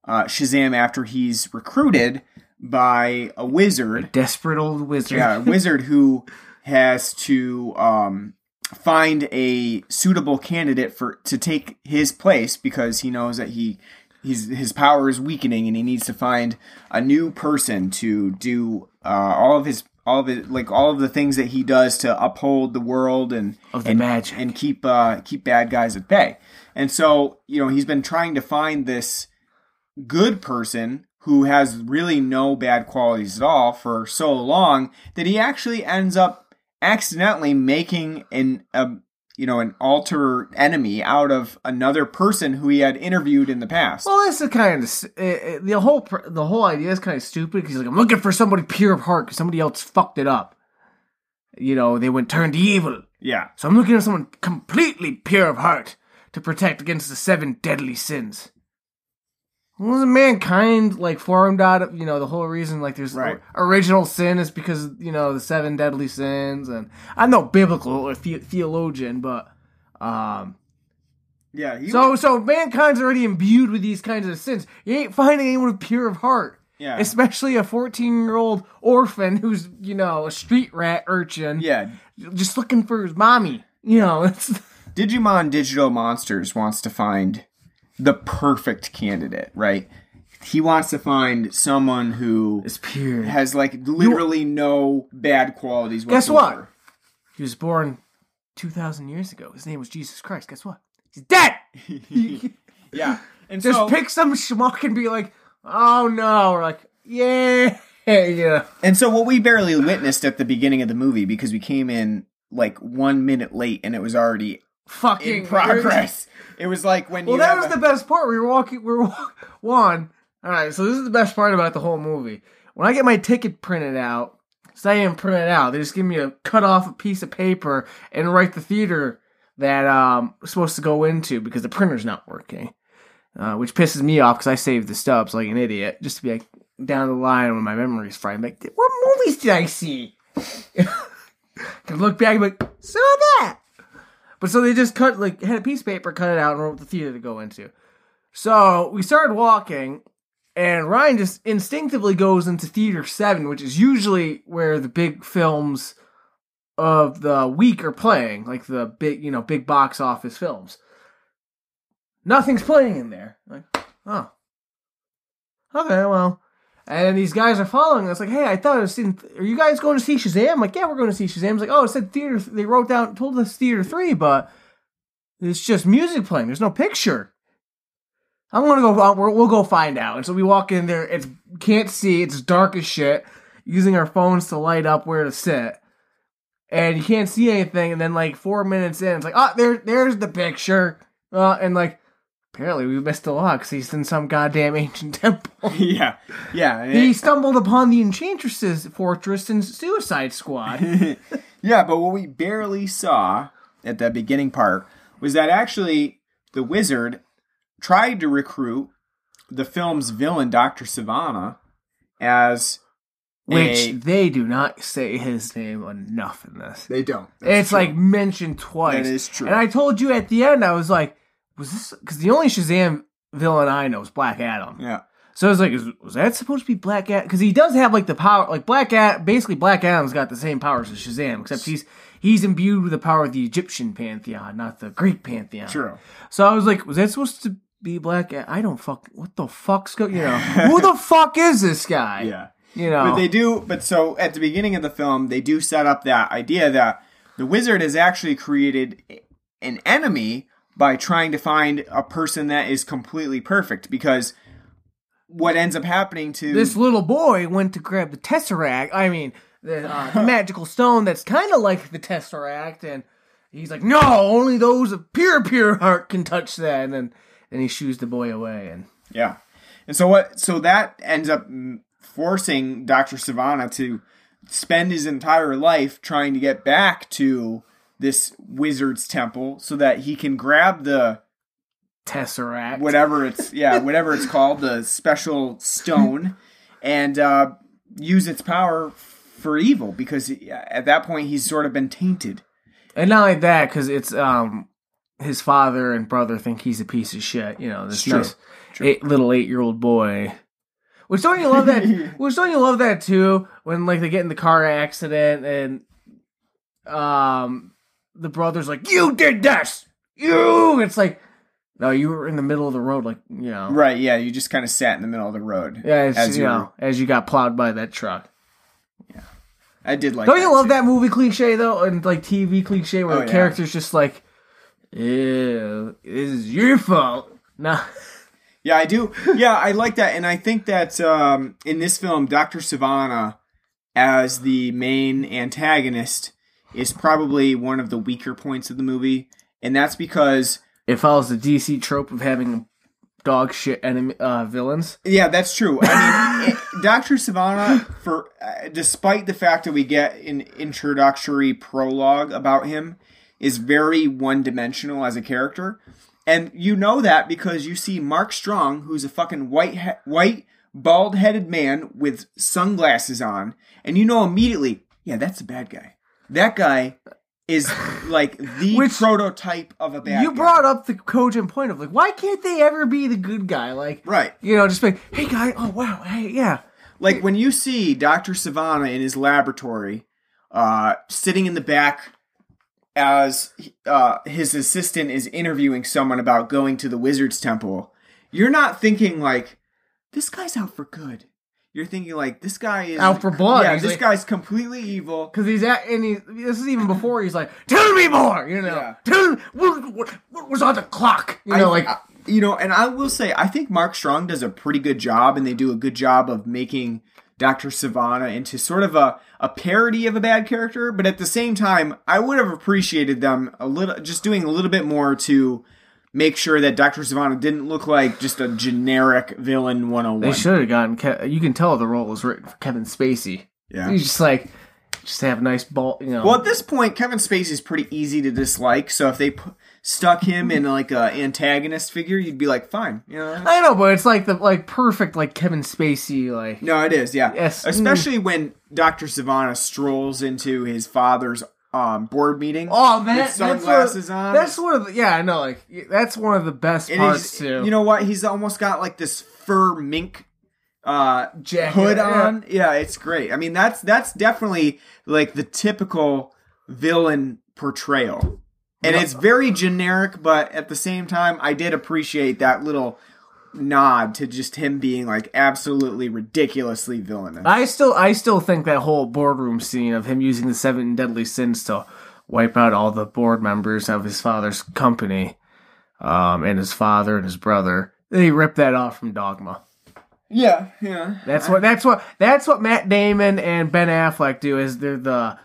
uh, Shazam after he's recruited by a wizard. Desperate old wizard. Yeah, a wizard who has to um, find a suitable candidate for to take his place because he knows that he he's his power is weakening and he needs to find a new person to do uh, all of his all of it like all of the things that he does to uphold the world and Of the and, magic. and keep uh, keep bad guys at bay. And so you know he's been trying to find this good person who has really no bad qualities at all for so long that he actually ends up accidentally making an a you know an alter enemy out of another person who he had interviewed in the past. Well, this is kind of uh, uh, the whole the whole idea is kind of stupid because like I'm looking for somebody pure of heart because somebody else fucked it up. You know, they went turned evil, yeah, so I'm looking for someone completely pure of heart to protect against the seven deadly sins. Wasn't mankind like formed out of you know the whole reason like there's Right. original sin is because you know the seven deadly sins and I'm no biblical or the- theologian but um yeah. He, so so mankind's already imbued with these kinds of sins. You ain't finding anyone pure of heart. yeah, Especially a fourteen year old orphan who's, you know, a street rat urchin. yeah. Just looking for his mommy. You know, it's Digimon Digital Monsters wants to find the perfect candidate, right? He wants to find someone who it's pure. has like literally no bad qualities. Guess whatsoever. what? He was born two thousand years ago. His name was Jesus Christ. Guess what? He's dead. Yeah, and Just so pick some schmuck and be like, oh no, We're like, yeah, yeah. and so what we barely witnessed at the beginning of the movie because we came in like one minute late and it was already Fucking in progress. It was like when Well, that was a- the best part. We were walking. We were wa- Juan. All right, so this is the best part about the whole movie. When I get my ticket printed out, it's not even printed out. They just give me a cut off a piece of paper and write the theater that um I'm supposed to go into because the printer's not working, uh, which pisses me off because I saved the stubs like an idiot just to be like down the line when my memory's fried. I'm like, what movies did I see? I Can look back and be like, saw that. But so they just cut like had a piece of paper, cut it out, and wrote the theater to go into. So we started walking, and Ryan just instinctively goes into theater seven, which is usually where the big films of the week are playing, like the big, you know, big box office films. Nothing's playing in there. Like, oh, okay, well. And these guys are following us, like, hey, I thought I was seeing. Are you guys going to see Shazam? I'm like, yeah, we're going to see Shazam. It's like, oh, it said theater. They wrote down, told us theater three, but it's just music playing. There's no picture. I'm gonna go. uh, we're- We'll go find out. And so we walk in there. It's can't see. It's dark as shit. Using our phones to light up where to sit, and you can't see anything. And then like four minutes in, it's like, oh, there, there's the picture. Uh, and like, apparently we missed a lot because he's in some goddamn ancient temple. yeah, yeah, He stumbled upon the Enchantress's fortress in Suicide Squad. yeah. But what we barely saw at that beginning part was that actually the wizard tried to recruit the film's villain, Doctor Sivana, as Which a- they do not say his name enough in this. they don't. it's like mentioned twice. That is true. And I told you at the end, I was like, was this because the only Shazam villain I know is Black Adam. yeah, So I was like, is, was that supposed to be Black Adam? Because he does have like the power, like Black Adam. Basically, Black Adam's got the same powers as Shazam, except he's he's imbued with the power of the Egyptian pantheon, not the Greek pantheon. true. So I was like, was that supposed to be Black? Adam? I don't fuck. What the fuck's go? You know, who the fuck is this guy? Yeah. You know, But they do. But so at the beginning of the film, they do set up that idea that the wizard has actually created an enemy by trying to find a person that is completely perfect. Because what ends up happening to this little boy went to grab the tesseract. I mean, the, uh, the magical stone that's kind of like the tesseract, and he's like, "No, only those of pure, pure heart can touch that." And then, then he shoos the boy away, and yeah, And so what? So that ends up forcing Doctor Sivana to spend his entire life trying to get back to this wizard's temple so that he can grab the Tesseract. whatever it's yeah whatever it's called the special stone and uh, use its power for evil because at that point he's sort of been tainted. And not like that, because it's um his father and brother think he's a piece of shit. You know, this true. nice eight, little eight year old boy. Which don't you love that? which don't you love that too? When like they get in the car accident and um the brother's like, "You did this, you." It's like, no, you were in the middle of the road, like you know, Right? Yeah, you just kind of sat in the middle of the road. yeah, as you you know, as you got plowed by that truck. Yeah, I did like. Don't you love too. that movie cliche though, and like TV cliche where Oh, the yeah. character's just like, "Ew, this is your fault." Nah, Yeah, I do. Yeah, I like that, and I think that um, in this film, Doctor Sivana, as the main antagonist, is probably one of the weaker points of the movie, and that's because it follows the DC trope of having dog shit enemy uh, villains. yeah, that's true. I mean, Doctor Sivana, for uh, despite the fact that we get an introductory prologue about him, is very one-dimensional as a character. And you know that because you see Mark Strong, who's a fucking white, he- white, bald-headed man with sunglasses on, and you know immediately, yeah, that's a bad guy. That guy is like the Which- prototype of a bad. you guy. brought up the cogent point of like, why can't they ever be the good guy? Like, right. you know, just like, hey guy, oh wow, hey yeah, Like when you see Dr. Sivana in his laboratory, uh, sitting in the back as uh, his assistant is interviewing someone about going to the wizard's temple, you're not thinking like, this guy's out for good. You're thinking like, this guy is Out for blood. Yeah, He's this like- guy's completely evil. because he's at and he. This is even before he's like, tell me more, you know, Yeah. tell me what, what, what was on the clock, you know, I- like. I- you know, and I will say, I think Mark Strong does a pretty good job, and they do a good job of making Dr. Sivana into sort of a, a parody of a bad character. But at the same time, I would have appreciated them a little, just doing a little bit more to make sure that Dr. Sivana didn't look like just a generic villain oh They 101. should have gotten. Ke- you can tell the role was written for Kevin Spacey. Yeah. He's just like, just have a nice ball, you know. Well, at this point, Kevin Spacey is pretty easy to dislike. So if they pu- stuck him in like a antagonist figure, you'd be like, fine, you know. I know, but it's like the like perfect like Kevin Spacey like. No, it is, yeah. Yes. Especially when Dr. Sivana strolls into his father's um, board meeting. Oh man, with that's sunglasses one, on. That's one of the yeah, I know. Like that's one of the best And parts too. you know what? He's almost got like this fur mink uh, Jacket, hood yeah. on. Yeah, it's great. I mean, that's that's definitely like the typical villain portrayal. And it's very generic, but at the same time, I did appreciate that little nod to just him being like absolutely ridiculously villainous. I still I still think that whole boardroom scene of him using the seven deadly sins to wipe out all the board members of his father's company, um, and his father and his brother. They ripped that off from Dogma. yeah, yeah. That's what that's what that's what Matt Damon and Ben Affleck do. Is they're the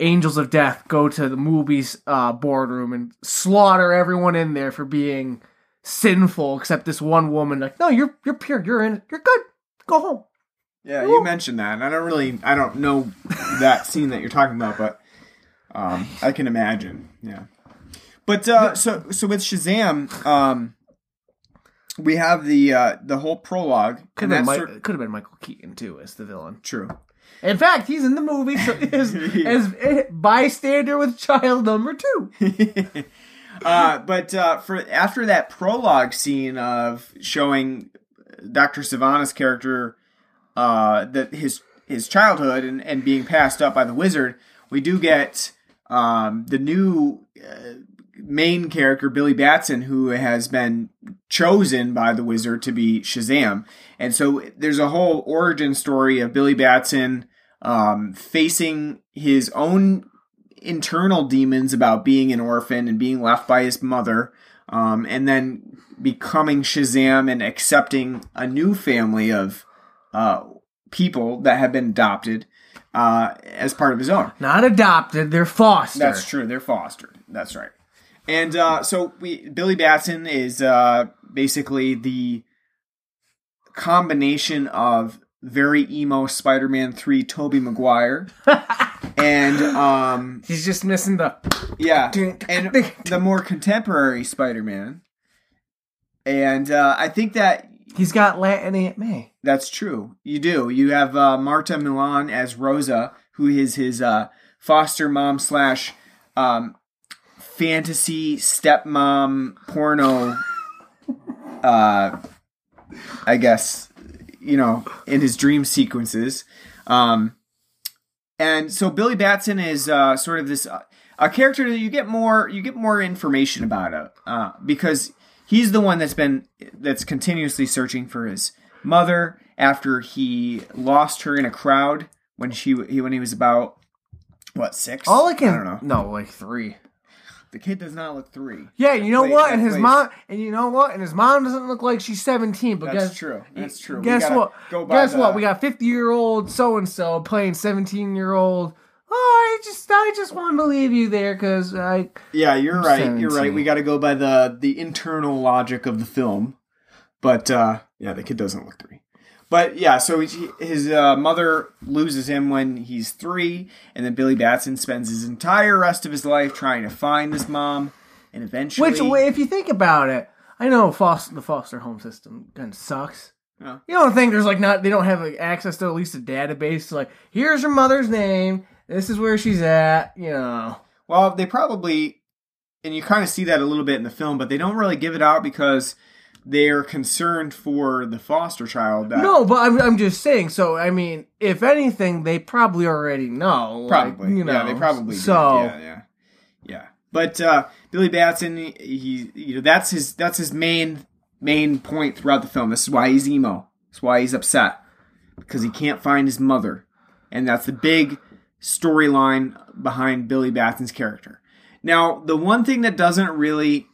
angels of death go to the movies uh, boardroom and slaughter everyone in there for being sinful, except this one woman. Like, no, you're you're pure. You're in. You're good. Go home. Yeah, you mentioned that, and I don't really, I don't know that scene that you're talking about, but um, I can imagine. Yeah, but uh, so so with Shazam, um, we have the uh, the whole prologue. Could have been, Mi- sort- could have been Michael Keaton too as the villain. true. In fact, he's in the movie so as, as bystander with child number two. uh, but uh, for after that prologue scene of showing Doctor Sivana's character uh, that his his childhood and, and being passed up by the wizard, we do get um, the new uh, main character Billy Batson, who has been chosen by the wizard to be Shazam, and so there's a whole origin story of Billy Batson um, facing his own internal demons about being an orphan and being left by his mother, um, and then becoming Shazam and accepting a new family of uh, people that have been adopted uh, as part of his own. Not adopted, they're fostered. That's true. They're fostered. That's right. And uh, so we Billy Batson is uh, basically the combination of very emo Spider-Man 3 Tobey Maguire and um He's just missing the. yeah and the more contemporary Spider-Man. And uh, I think that He's got Latin Aunt May. that's true. You do. You have uh, Marta Milans as Rosa, who is his uh, foster mom slash um, fantasy stepmom porno. Uh, I guess you know in his dream sequences. Um, and so Billy Batson is uh, sort of this uh, a character that you get more you get more information about it uh, because he's the one that's been that's continuously searching for his mother after he lost her in a crowd when she he, when he was about what six All I can. I don't know No, like three. The kid does not look three Yeah, you know Wait, what? And his mom, and you know what? And his mom doesn't look like she's seventeen. But that's guess true that's true We Guess gotta what? go by Guess the- what? We got fifty year old so and so playing seventeen year old. Oh, I just, I just wanted to leave you there because I. Yeah, you're right. You're right. We got to go by the the internal logic of the film. But uh yeah, the kid doesn't look three. But yeah, so he, his uh, mother loses him when he's three, and then Billy Batson spends his entire rest of his life trying to find his mom, and eventually, Which, if you think about it, I know foster, the foster home system kind of sucks. Yeah. You don't think there's like not they don't have like, access to at least a database. Like, here's your mother's name. This is where she's at. You know. well, they probably, and you kind of see that a little bit in the film, but they don't really give it out because they're concerned for the foster child. That, No, but I'm, I'm just saying. So I mean, if anything, they probably already know. like, Probably. you know. yeah, they probably do. So Yeah, yeah. Yeah. But uh Billy Batson he you know that's his that's his main main point throughout the film. This is why he's emo. That's why he's upset. Because he can't find his mother. And that's the big storyline behind Billy Batson's character. Now, the one thing that doesn't really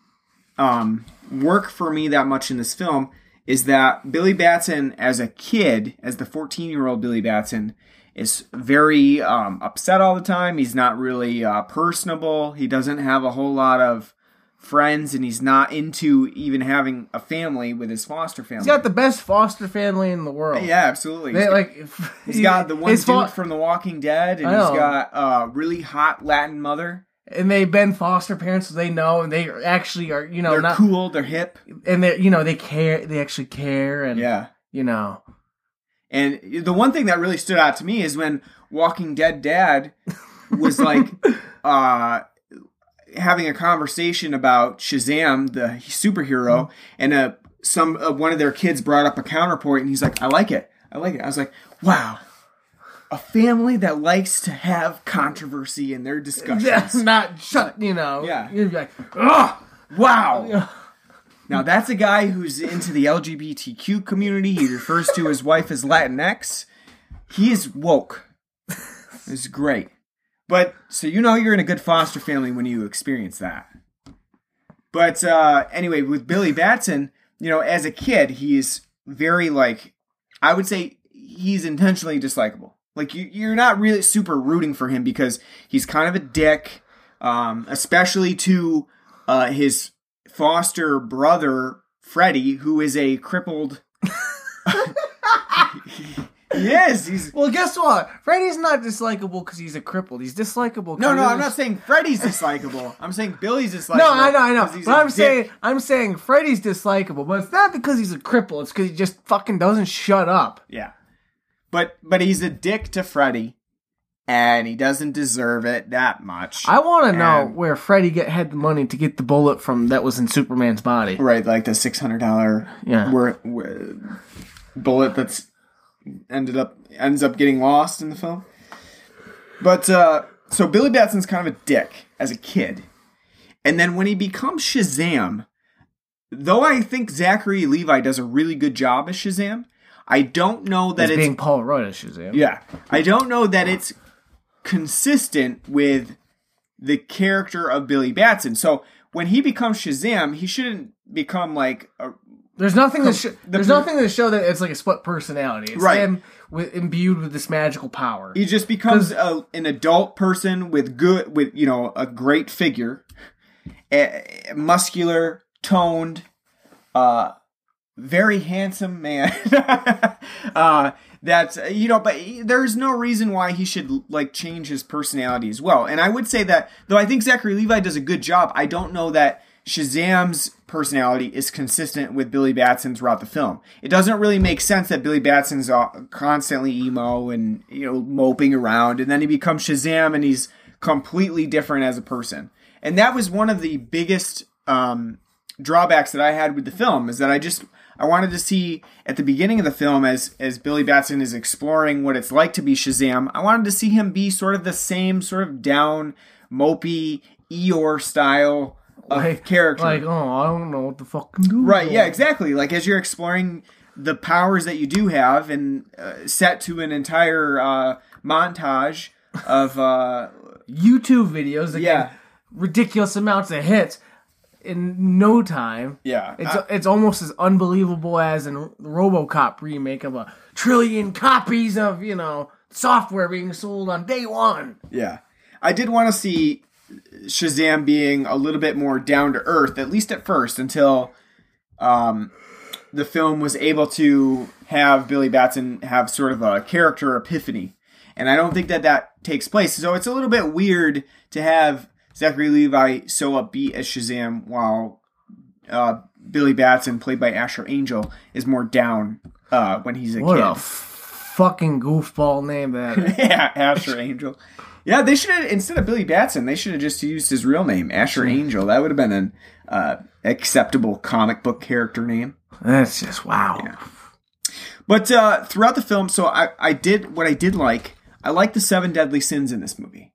um work for me that much in this film is that Billy Batson as a kid, as the 14-year-old Billy Batson, is very um, upset all the time. He's not really uh, personable. He doesn't have a whole lot of friends, and he's not into even having a family with his foster family. he's got the best foster family in the world. yeah, absolutely. They, He's got- like he's got the one dude fo- from The Walking Dead, and he's got a really hot Latin mother. And they've been foster parents, so they know, and they actually are, you know, They're not, cool. They're hip. and they, you know, they care, they actually care, and Yeah. you know, And the one thing that really stood out to me is when Walking Dead Dad was like uh, having a conversation about Shazam, the superhero, and uh, some uh, one of their kids brought up a counterpoint, and he's like, "I like it, I like it." I was like, "Wow." A family that likes to have controversy in their discussions. that's not shut, you know, Yeah. you'd be like, ugh, Wow. Now that's a guy who's into the LGBTQ community. He refers to his wife as Latinx. He is woke. It's great. But so you know you're in a good foster family when you experience that. But uh anyway, with Billy Batson, you know, as a kid, he's very like I would say he's intentionally dislikable. Like you you're not really super rooting for him because he's kind of a dick, um, especially to uh his foster brother Freddie, who is a crippled. he is. He's Well, guess what? Freddy's not dislikable because he's a crippled. He's dislikable. no, no. I'm not saying Freddie's dislikable. I'm saying Billy's dislikable. No, I know, I know. But I'm dick. saying, I'm saying Freddy's dislikable, but it's not because he's a cripple. It's because he just fucking doesn't shut up. yeah, but but he's a dick to Freddie, and he doesn't deserve it that much. I want to know And- where Freddy get had the money to get the bullet from that was in Superman's body. right, like the six hundred dollar Yeah. wor- wor- bullet that's ended up ends up getting lost in the film. But uh, so Billy Batson's kind of a dick as a kid, and then when he becomes Shazam, though I think Zachary Levi does a really good job as Shazam, I don't know that As it's being Paul Rudd yeah, I don't know that it's consistent with the character of Billy Batson. So when he becomes Shazam, he shouldn't become like a There's nothing to sh- the there's per- nothing to show that it's like a split personality. It's Right. him with, imbued with this magical power. He just becomes a, an adult person with good, with you know, a great figure, a, muscular, toned, uh, very handsome man. uh, that's you know, but there's no reason why he should like change his personality as well. And I would say that though I think Zachary Levi does a good job. I don't know that Shazam's personality is consistent with Billy Batson throughout the film. It doesn't really make sense that Billy Batson's constantly emo and you know moping around, and then he becomes Shazam and he's completely different as a person. And that was one of the biggest um, drawbacks that I had with the film is that I just I wanted to see at the beginning of the film as as Billy Batson is exploring what it's like to be Shazam. I wanted to see him be sort of the same sort of down, mopey Eeyore style of like, character. Like, oh, I don't know what the fuck can do. Right, yeah, exactly. Like as you're exploring the powers that you do have and uh, set to an entire uh, montage of uh, YouTube videos that Yeah. get ridiculous amounts of hits in no time. yeah, It's uh, it's almost as unbelievable as an RoboCop remake of a trillion copies of you know software being sold on day one. Yeah. I did want to see Shazam being a little bit more down to earth, at least at first, until um, the film was able to have Billy Batson have sort of a character epiphany. And I don't think that that takes place. So it's a little bit weird to have Zachary Levi so upbeat as Shazam while uh, Billy Batson, played by Asher Angel, is more down uh, when he's a What kid. a f- fucking goofball name that. is. yeah, Asher Angel. Yeah, they should have instead of Billy Batson, they should have just used his real name, Asher Angel. That would have been an uh, acceptable comic book character name. That's just wow. But uh, throughout the film, so I, I did what I did like. I like the seven deadly sins in this movie.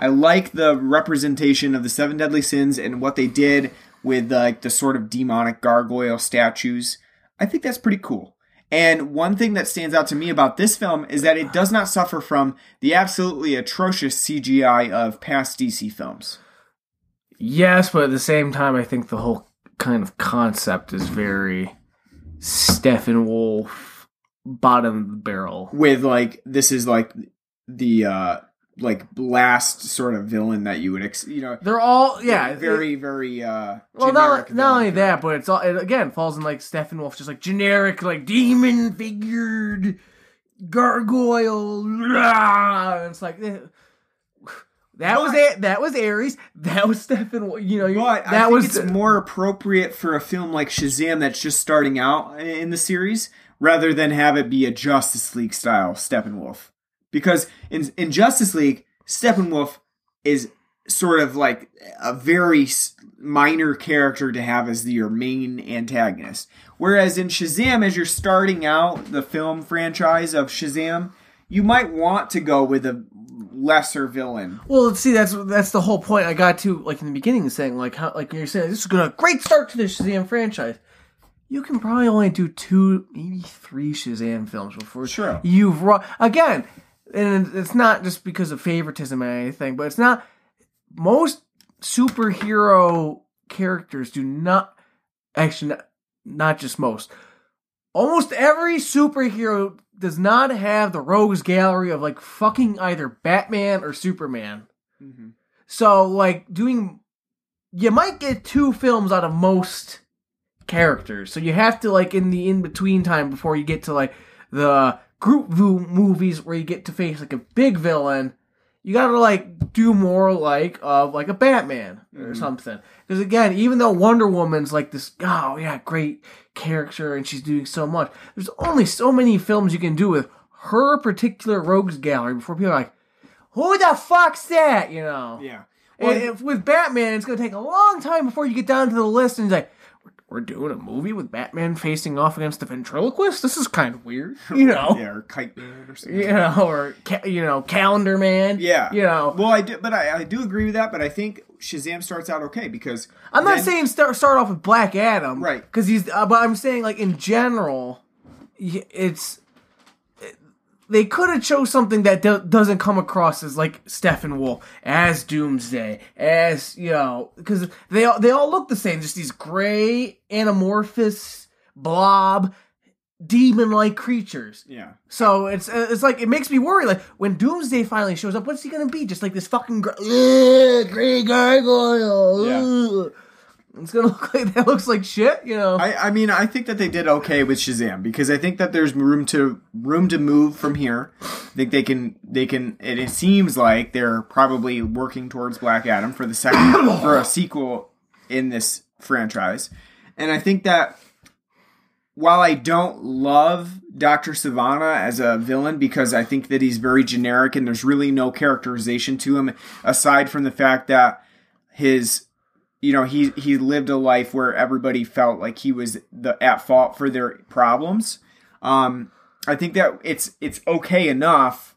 I like the representation of the seven deadly sins and what they did with like the sort of demonic gargoyle statues. I think that's pretty cool. And one thing that stands out to me about this film is that it does not suffer from the absolutely atrocious CGI of past DC films. Yes, but at the same time, I think the whole kind of concept is very Steppenwolf, bottom of the barrel. With like this is like the uh like last sort of villain that you would ex- you know They're all yeah, very very uh Well, not, not only that, but it's all it again falls in like Steppenwolf, just like generic, like demon figured gargoyle. rah, and it's like eh, that was it. That was Ares. That was Stephen. Wolf, You know, But that I think was it's more appropriate for a film like Shazam that's just starting out in the series rather than have it be a Justice League style Steppenwolf. Because in in Justice League, Steppenwolf is sort of like a very minor character to have as the, your main antagonist. Whereas in Shazam, as you're starting out the film franchise of Shazam, you might want to go with a lesser villain. Well, let's see, that's that's the whole point I got to like in the beginning, saying like how like you're saying this is gonna great start to the Shazam franchise. You can probably only do two, maybe three Shazam films before Sure. you've run again. And it's not just because of favoritism or anything, but it's not most superhero characters do not actually not, not just most. Almost every superhero does not have the rogues gallery of like fucking either Batman or Superman. Mm-hmm. So like doing you might get two films out of most characters. So you have to like in the in between time before you get to like the group view movies where you get to face like a big villain. You gotta like do more like of like a Batman or mm-hmm. something. Because again, even though Wonder Woman's like this, oh yeah, great character and she's doing so much. There's only so many films you can do with her particular rogues gallery before people are like, who the fuck's that? You know. Yeah. And if, with Batman, it's to take a long time before you get down to the list and like, we're, doing a movie with Batman facing off against the ventriloquist? This is kind of weird. You know? Yeah, or Kite Man or something. You know, or, ca- you know, Calendar Man. Yeah. You know, Well, I do, but I, I do agree with that. But I think Shazam starts out okay because I'm not then- saying start, start off with Black Adam. Right. Because he's, uh, but I'm saying, like, in general, it's, they could have chose something that do- doesn't come across as like Steppenwolf, as Doomsday, as you know, because they all they all look the same, just these gray anamorphous blob demon-like creatures. Yeah. So it's it's like it makes me worry. Like when Doomsday finally shows up, what's he gonna be? Just like this fucking gr- gray gargoyle. Yeah. It's gonna look like that looks like shit, you know. I, I mean, I think that they did okay with Shazam because I think that there's room to room to move from here. I think they can they can. It, it seems like they're probably working towards Black Adam for the second for a sequel in this franchise, and I think that while I don't love Doctor Sivana as a villain because I think that he's very generic and there's really no characterization to him aside from the fact that his you know he he lived a life where everybody felt like he was the at fault for their problems. Um i think that it's it's okay enough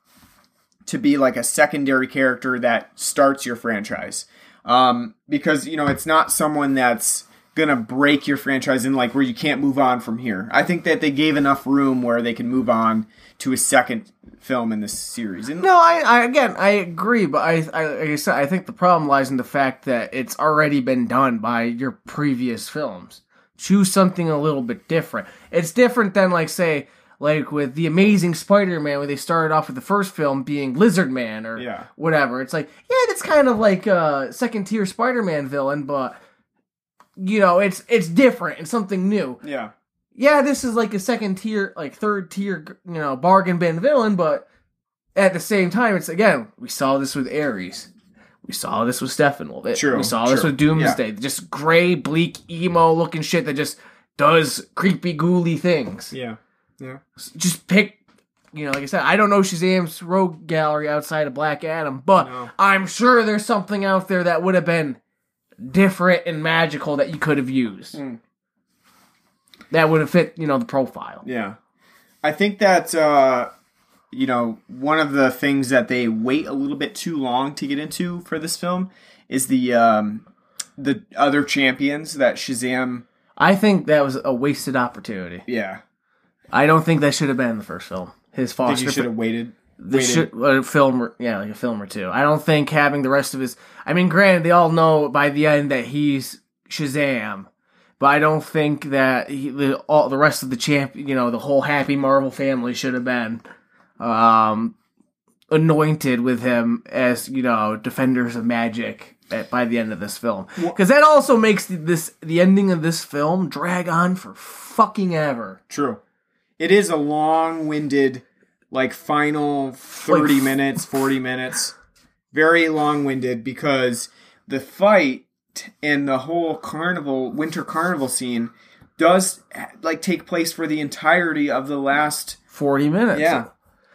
to be like a secondary character that starts your franchise. Um because you know it's not someone that's gonna break your franchise in like where you can't move on from here. I think that they gave enough room where they can move on to a second film in this series and No, I, I again I agree, but I, I like I said I think the problem lies in the fact that it's already been done by your previous films. Choose something a little bit different. It's different than like say like with the Amazing Spider-Man, where they started off with the first film being Lizard Man or Yeah. whatever. It's like yeah, it's kind of like a second tier Spider-Man villain, but you know it's it's different. It's something new yeah yeah, this is like a second tier, like third tier, you know, bargain bin villain, but at the same time, it's again, we saw this with Ares. We saw this with Steppenwolf. It- True, We saw this with Doomsday. Just gray, bleak, emo looking shit that just does creepy, ghouly things. yeah yeah Just pick, you know, like I said, I don't know Shazam's rogue gallery outside of Black Adam, but No. I'm sure there's something out there that would have been different and magical that you could have used. Mm. That would have fit, you know, the profile. Yeah. I think that uh you know, one of the things that they wait a little bit too long to get into for this film is the um the other champions that Shazam I think that was a wasted opportunity. yeah. I don't think that should have been in the first film. His think foster you should have waited. the should a film, or- yeah, like a film or two. I don't think having the rest of his. I mean, granted, they all know by the end that he's Shazam, but I don't think that he, the all the rest of the champ, you know, the whole Happy Marvel family should have been um, anointed with him as you know defenders of magic at, by the end of this film because that also makes the, this the ending of this film drag on for fucking ever. True. It is a long-winded like final 30 Like- minutes, 40 minutes. Very long-winded because the fight and the whole carnival winter carnival scene does like take place for the entirety of the last 40 minutes. Yeah.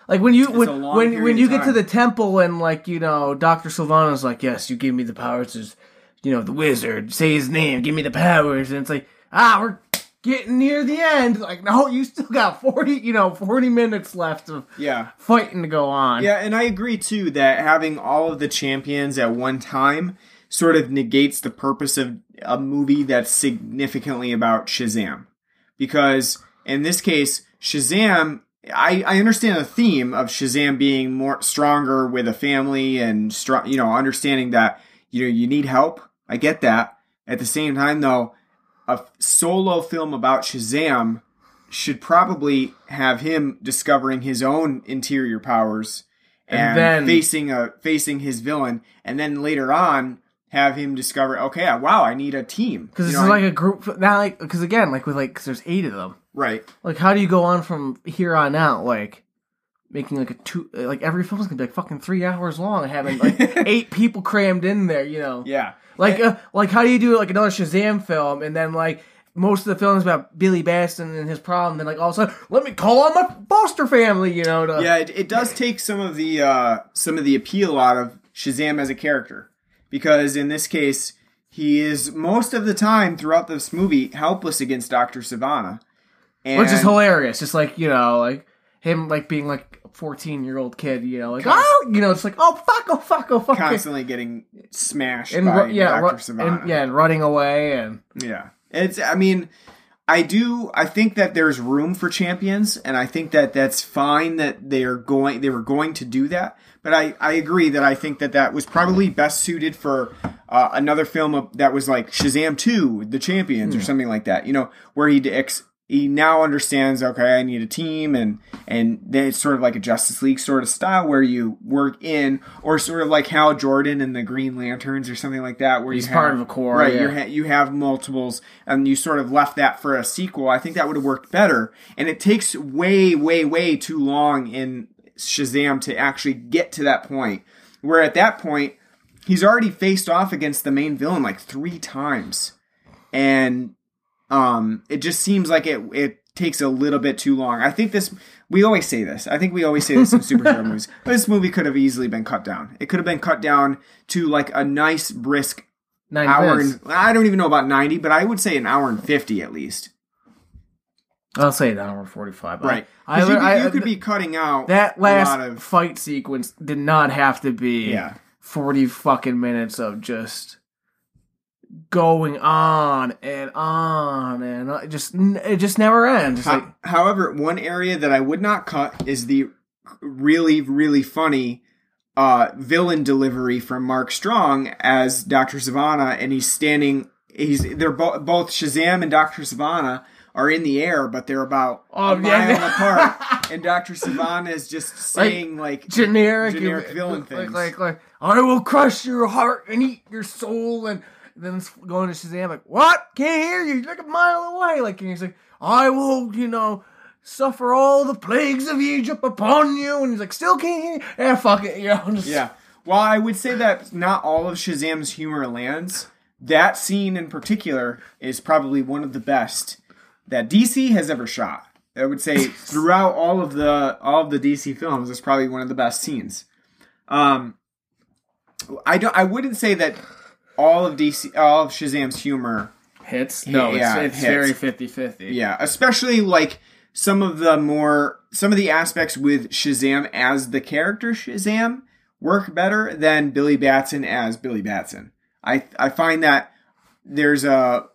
Like when you a when when, when you get to the temple and like you know Doctor Sivana's like yes you give me the powers as you know the wizard. Say his name. Give me the powers. And it's like ah we're getting near the end. Like no you still got forty you know forty minutes left of yeah. fighting to go on. Yeah, and I agree too that having all of the champions at one time sort of negates the purpose of a movie that's significantly about Shazam. Because in this case, Shazam, I, I understand the theme of Shazam being more stronger with a family and strong, you know, understanding that you know you need help. I get that. At the same time, though, a solo film about Shazam should probably have him discovering his own interior powers and, And then- facing a facing his villain, and then later on have him discover, okay, wow, I need a team because this know, is like a group now like because again like with like because there's eight of them right, like how do you go on from here on out like making like a two like every film's gonna be like fucking three hours long having like eight people crammed in there you know yeah, Like, uh, like how do you do like another Shazam film, and then like most of the films about Billy Batson and his problem, then like all of a sudden, let me call on my foster family, you know? To, yeah. It, it does take some of the uh, some of the appeal out of Shazam as a character because in this case, he is most of the time throughout this movie helpless against Doctor Sivana, and which is hilarious. Just like you know, like him like being like a fourteen year old kid, you know, like oh, you know, it's like oh fuck, oh fuck, oh fuck, constantly getting smashed and by ru- yeah, Doctor ru- Sivana. and, yeah, and running away, and Yeah. It's I mean, I do I think that there's room for champions and I think that that's fine that they're going they were going to do that. But I I agree that I think that that was probably best suited for uh, another film of, that was like Shazam 2, The Champions Hmm. or something like that, you know, where he'd ex- he now understands okay i need a team and and then it's sort of like a justice league sort of style where you work in or sort of like hal jordan and the green lanterns or something like that where He's you part have- of a Corps, right yeah. you, ha- you have multiples and you sort of left that for a sequel i think that would have worked better and it takes way way way too long in shazam to actually get to that point where at that point he's already faced off against the main villain like three times. And um it just seems like it it takes a little bit too long. I think this we always say this. I think we always say this in superhero movies. But this movie could have easily been cut down. It could have been cut down to like a nice brisk hour and i don't even know about 90 but i would say an hour and 50 at least I'll say an hour forty-five. right I, you, could- I- you could be cutting out that last of fight sequence did not have to be yeah forty fucking minutes of just going on and on and on. It just it just never ends. It's Ho- like, However, one area that I would not cut is the really, really funny uh, villain delivery from Mark Strong as Doctor Sivana, and he's standing. He's they're bo- both Shazam and Doctor Sivana are in the air, but they're about Oh, a mile yeah. apart, and Doctor Sivana is just saying like, generic, generic villain like, things. Like, like, I will crush your heart and eat your soul, and then it's going to Shazam like, what? Can't hear you. You're like a mile away. Like, and he's like, I will, you know, suffer all the plagues of Egypt upon you, and he's like, still can't hear. You. Yeah, fuck it. You know, just, Yeah. Well, I would say that not all of Shazam's humor lands. That scene in particular is probably one of the best that DC has ever shot. I would say throughout all of the all of the DC films, it's probably one of the best scenes. Um, I don't. I wouldn't say that all of DC, all of Shazam's humor hits. No, Yeah, it's, it's very 50-50. yeah, especially like some of the more some of the aspects with Shazam as the character Shazam work better than Billy Batson as Billy Batson. I I find that there's a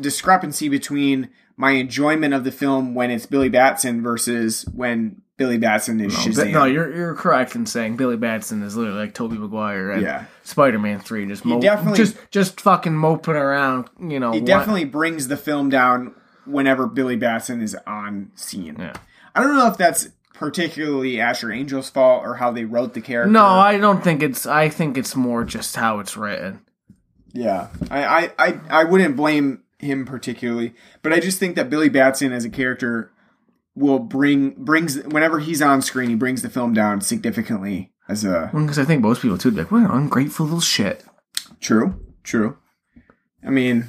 discrepancy between my enjoyment of the film when it's Billy Batson versus when Billy Batson is No, Shazam. but- no, you're you're correct in saying Billy Batson is literally like Tobey Maguire and Yeah. Spider-Man Three, just mo- definitely- just just fucking moping around. You know, he wa- definitely brings the film down whenever Billy Batson is on scene. Yeah. I don't know if that's particularly Asher Angel's fault or how they wrote the character. No, I don't think it's. I think it's more just how it's written. Yeah, I, I, I, I wouldn't blame him particularly, but I just think that Billy Batson as a character will bring brings whenever he's on screen, he brings the film down significantly. As a Because I think most people too, be like, "What an ungrateful little shit." true, true. I mean,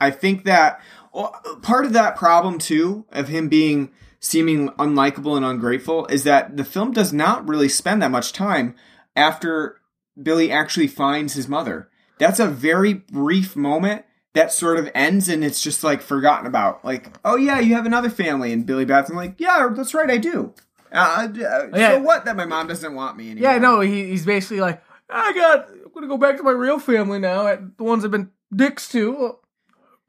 I think that well, part of that problem too of him being seeming unlikable and ungrateful is that the film does not really spend that much time after Billy actually finds his mother. That's a very brief moment that sort of ends and it's just like forgotten about. Like, oh yeah, you have another family, and Billy Batson like, yeah, that's right, I do. Uh, uh, Yeah. So what? That my mom doesn't want me anymore. Yeah, no, he, he's basically like, "I got. I'm gonna go back to my real family now. The ones I've been dicks to.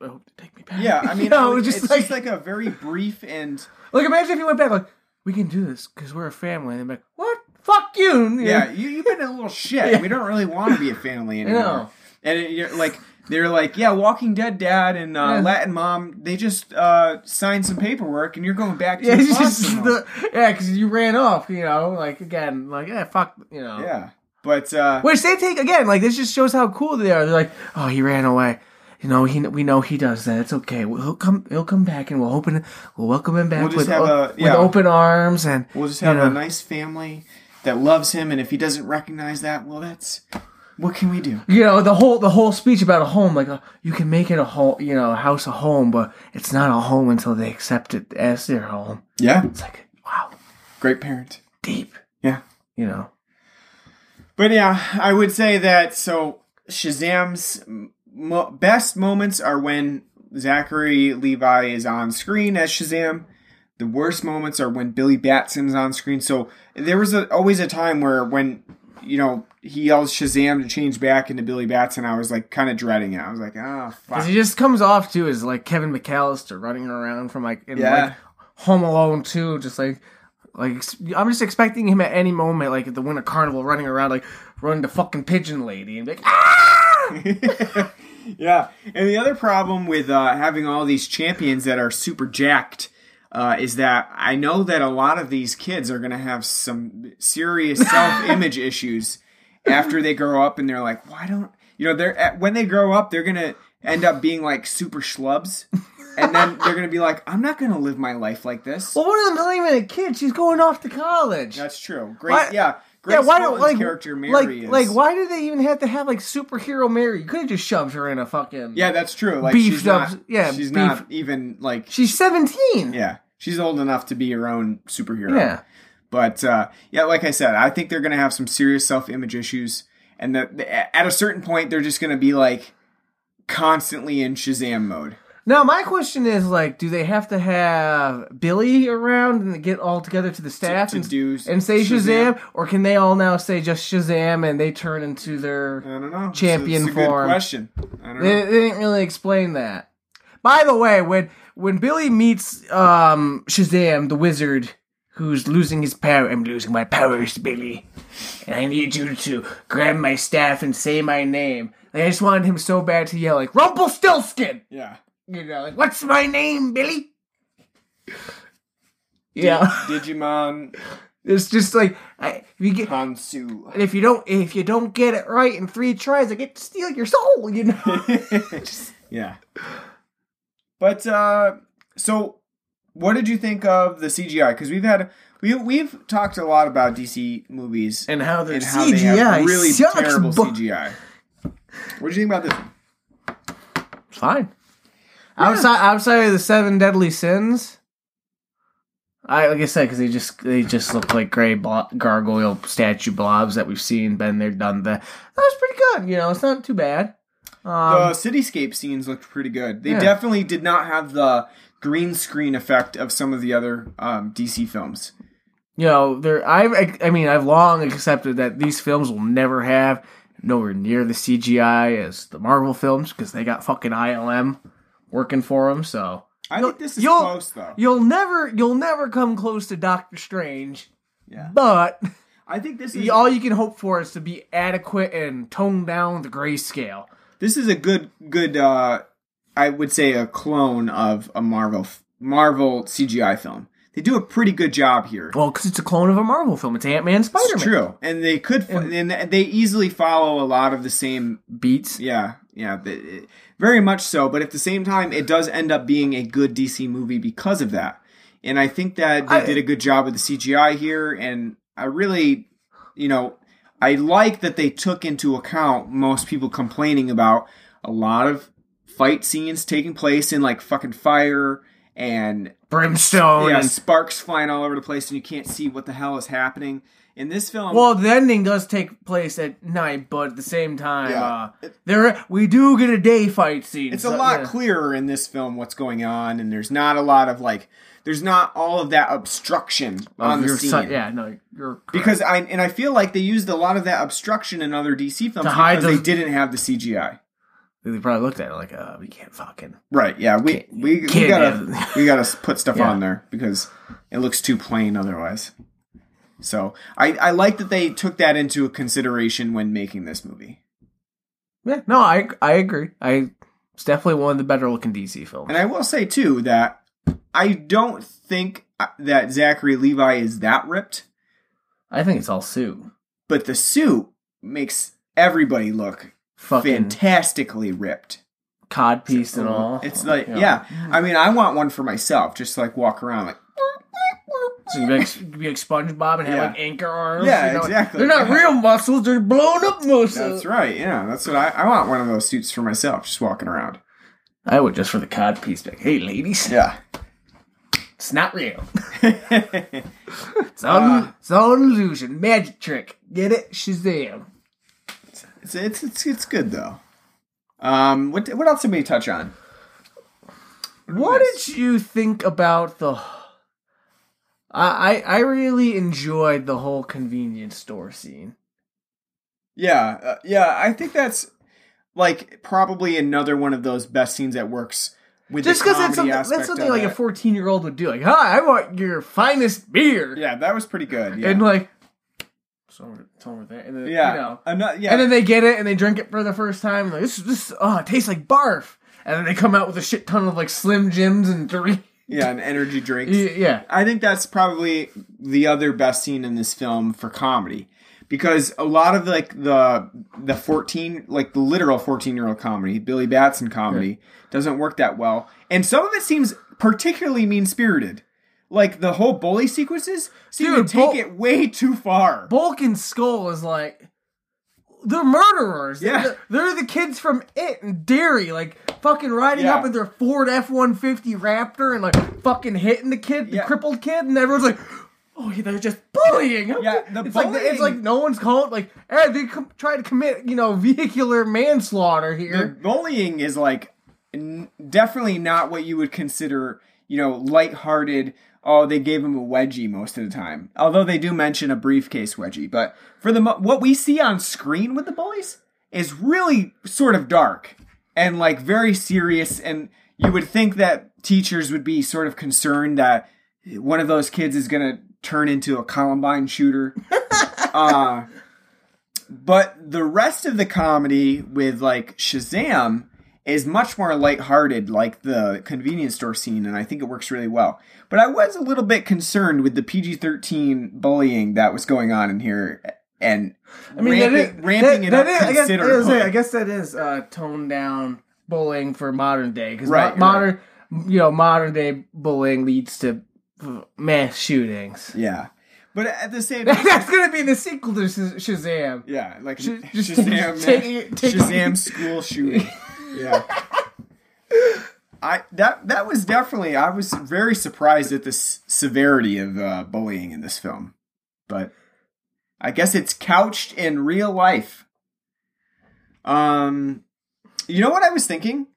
I hope they take me back." Yeah, I mean, You know, it's, just just, like, just like a very brief and like imagine if you went back like, "We can do this because we're a family," and they're like, "What? Fuck you!" you yeah, you, you've been a little shit. Yeah. We don't really want to be a family anymore. And it, you're like they're like, yeah, Walking Dead dad and uh, Yeah. Latin mom, they just uh, signed some paperwork, and you're going back to Yeah, the it's just the yeah, because you ran off, you know, like again, like yeah, fuck, you know. yeah. But uh, Which they take again, like this just shows how cool they are. They're like, oh, he ran away. You know, he we know he does that. It's okay. He'll come. He'll come back, and we'll open. We'll welcome him back We'll with have o- a- yeah. with open arms, and we'll just you have know. a nice family that loves him, and if he doesn't recognize that, well, that's what can we do? you know the whole the whole speech about a home. Like uh, you can make it a home, you know, a house a home, but it's not a home until they accept it as their home. Yeah, It's like wow, great parent. deep. Yeah. You know. But yeah, I would say that so Shazam's mo- best moments are when Zachary Levi is on screen as Shazam. The worst moments are when Billy Batson's on screen. So there was a, always a time where when you know he yells Shazam to change back into Billy Batson, I was like kind of dreading it. I was like, oh fuck. Because he just comes off too as like Kevin McAllister running around from like in Yeah. like Home Alone too, just like like I'm just expecting him at any moment, like at the Winter Carnival, running around like running the fucking pigeon lady and be like ah, yeah, and the other problem with uh, having all these champions that are super jacked uh, is that I know that a lot of these kids are going to have some serious self-image issues after they grow up, and they're like, "Why don't you know?" They're when they grow up, they're going to end up being like super schlubs. and then they're gonna be like, "I'm not gonna live my life like this." Well, one of them's not even a kid. She's going off to college. That's true. Great, Why- yeah. Grace yeah, why don't like character Mary like is like why do they even have to have like superhero Mary? You could have just shoved her in a fucking Yeah, that's true. Like Beefed she's up- not. yeah, she's beef- not even like. She's seventeen. Yeah, she's old enough to be her own superhero. Yeah. But uh, yeah, like I said, I think they're gonna have some serious self-image issues, and that at a certain point, they're just gonna be like constantly in Shazam mode. Now my question is like, do they have to have Billy around and get all together to the staff to and, do and say Shazam? Shazam? or can they all now say just Shazam and they turn into their? I don't know. Champion it's a, it's a form. question. I don't They, know. they didn't really explain that. By the way, when when Billy meets um, Shazam, the wizard, who's losing his power, I'm losing my powers, Billy, and I need you to grab my staff and say my name. Like, I just wanted him so bad to yell like Rumpelstiltskin. Yeah. You know, like what's my name, Billy? Yeah, Digimon it's just like I, if you get. Hansu. and If you don't, if you don't get it right in three tries, I get to steal your soul. You know. yeah. But uh so what did you think of the CGI? Because we've had we we've talked a lot about DC movies and how their and how CGI they have really sucks, terrible bu- CGI. What do you think about this? one? Fine. Outside outside of the seven deadly sins, I like I said because they just they just look like gray blo- gargoyle statue blobs that we've seen, been there, done that. That was pretty good. You know, it's not too bad. The Um, cityscape scenes looked pretty good. They Yeah. definitely did not have the green screen effect of some of the other um, DC films. you know, there. I I mean, I've long accepted that these films will never have nowhere near the CGI as the Marvel films because they got fucking ILM working for him. So I You'll- think this is you'll- close though. you'll never you'll never come close to Doctor Strange, Yeah. but. I think this is all you can hope for is to be adequate and tone down the grayscale. this is a good good uh I would say a clone of a Marvel Marvel CGI film. They do a pretty good job here. Well, because it's a clone of a Marvel film. It's Ant Man, Spider Man. true, and they could, f- and they easily follow a lot of the same. Beats. Yeah, yeah, but it- very much so. But at the same time, it does end up being a good DC movie because of that. And I think that they I- did a good job with the CGI here. And I really, you know, I like that they took into account most people complaining about a lot of fight scenes taking place in like fucking fire and Brimstone. yeah, and- sparks flying all over the place, and you can't see what the hell is happening. In this film, well, the ending does take place at night, but at the same time, Yeah. uh, there we do get a day fight scene. it's a lot yeah. clearer in this film what's going on, and there's not a lot of like, there's not all of that obstruction Of on the scene. son- yeah, no, you're correct. Because I and I feel like they used a lot of that obstruction in other DC films To hide because they didn't have the CGI. they probably looked at it like, uh, we can't fucking. Right? Yeah, we Can't- we, we can't gotta have- we gotta put stuff Yeah. on there because it looks too plain otherwise. So I I like that they took that into consideration when making this movie. Yeah, no, I I agree. I it's definitely one of the better looking DC films. And I will say too that I don't think uh, that Zachary Levi is that ripped, I think it's all suit. but the suit makes everybody look Fucking fantastically ripped. cod piece and all. It's like, yeah. I mean, I want one for myself, just to, like walk around like. So you be like, be like SpongeBob and have Yeah. like anchor arms. Yeah, you know? exactly. They're not real muscles; they're blown up muscles. That's right. Yeah, that's what I, I want. One of those suits for myself, just walking around. I would just for the cod piece. Like, hey, ladies, Yeah. it's not real. It's all, Uh. it's all an illusion, magic trick. Get it? Shazam! it's, it's it's it's good though. Um, what what else did we touch on? What Nice. did you think about the? I I really enjoyed the whole convenience store scene. Yeah, uh, yeah. I think that's like probably another one of those best scenes that works with Just the because that's something, that's something like a fourteen year old would do. Like, hi, I want your finest beer. Yeah, that was pretty good. Yeah. And like, it's over there. And then, Yeah, you know, not- yeah. and then they get it and they drink it for the first time. And like, this, this, oh, it tastes like barf. And then they come out with a shit ton of like Slim Jims and Doritos. Yeah, an energy drinks. Yeah, I think that's probably the other best scene in this film for comedy. Because a lot of like the the fourteen like the literal fourteen year old comedy, Billy Batson comedy, doesn't work that well. And some of it seems particularly mean spirited. Like the whole bully sequences seem Dude, to take Bul- it way too far. Bulk and Skull is like they're murderers. Yeah. They're, they're the kids from It and Derry, like fucking riding Yeah. up in their Ford F one fifty Raptor and like fucking hitting the kid, the Yeah. crippled kid, and everyone's like. Oh, yeah, they're just bullying. Yeah, the it's like it's like no one's called like hey, they com- try to commit you know vehicular manslaughter the here. bullying is like n- definitely not what you would consider, you know, lighthearted. Oh, they gave him a wedgie most of the time. Although they do mention a briefcase wedgie, but for the mo- what we see on screen with the bullies is really sort of dark and like very serious and you would think that teachers would be sort of concerned that one of those kids is going to turn into a Columbine shooter. uh but the rest of the comedy with like Shazam is much more lighthearted, like the convenience store scene, and I think it works really well. But I was a little bit concerned with the PG thirteen bullying that was going on in here, and I mean, ramping, is- ramping that- it that up is- I guess, I, was considerably. gonna say, I guess that is uh, toned down bullying for modern day because Right, right. modern, you know, modern day bullying leads to mass shootings. yeah, but at the same time, That's gonna be the sequel to Shaz- Shazam. yeah, like Sh- just Shazam, take- take- Shazam school shooting, yeah. I that that was definitely I was very surprised at the s- severity of uh, bullying in this film, but I guess it's couched in real life. Um, you know what I was thinking?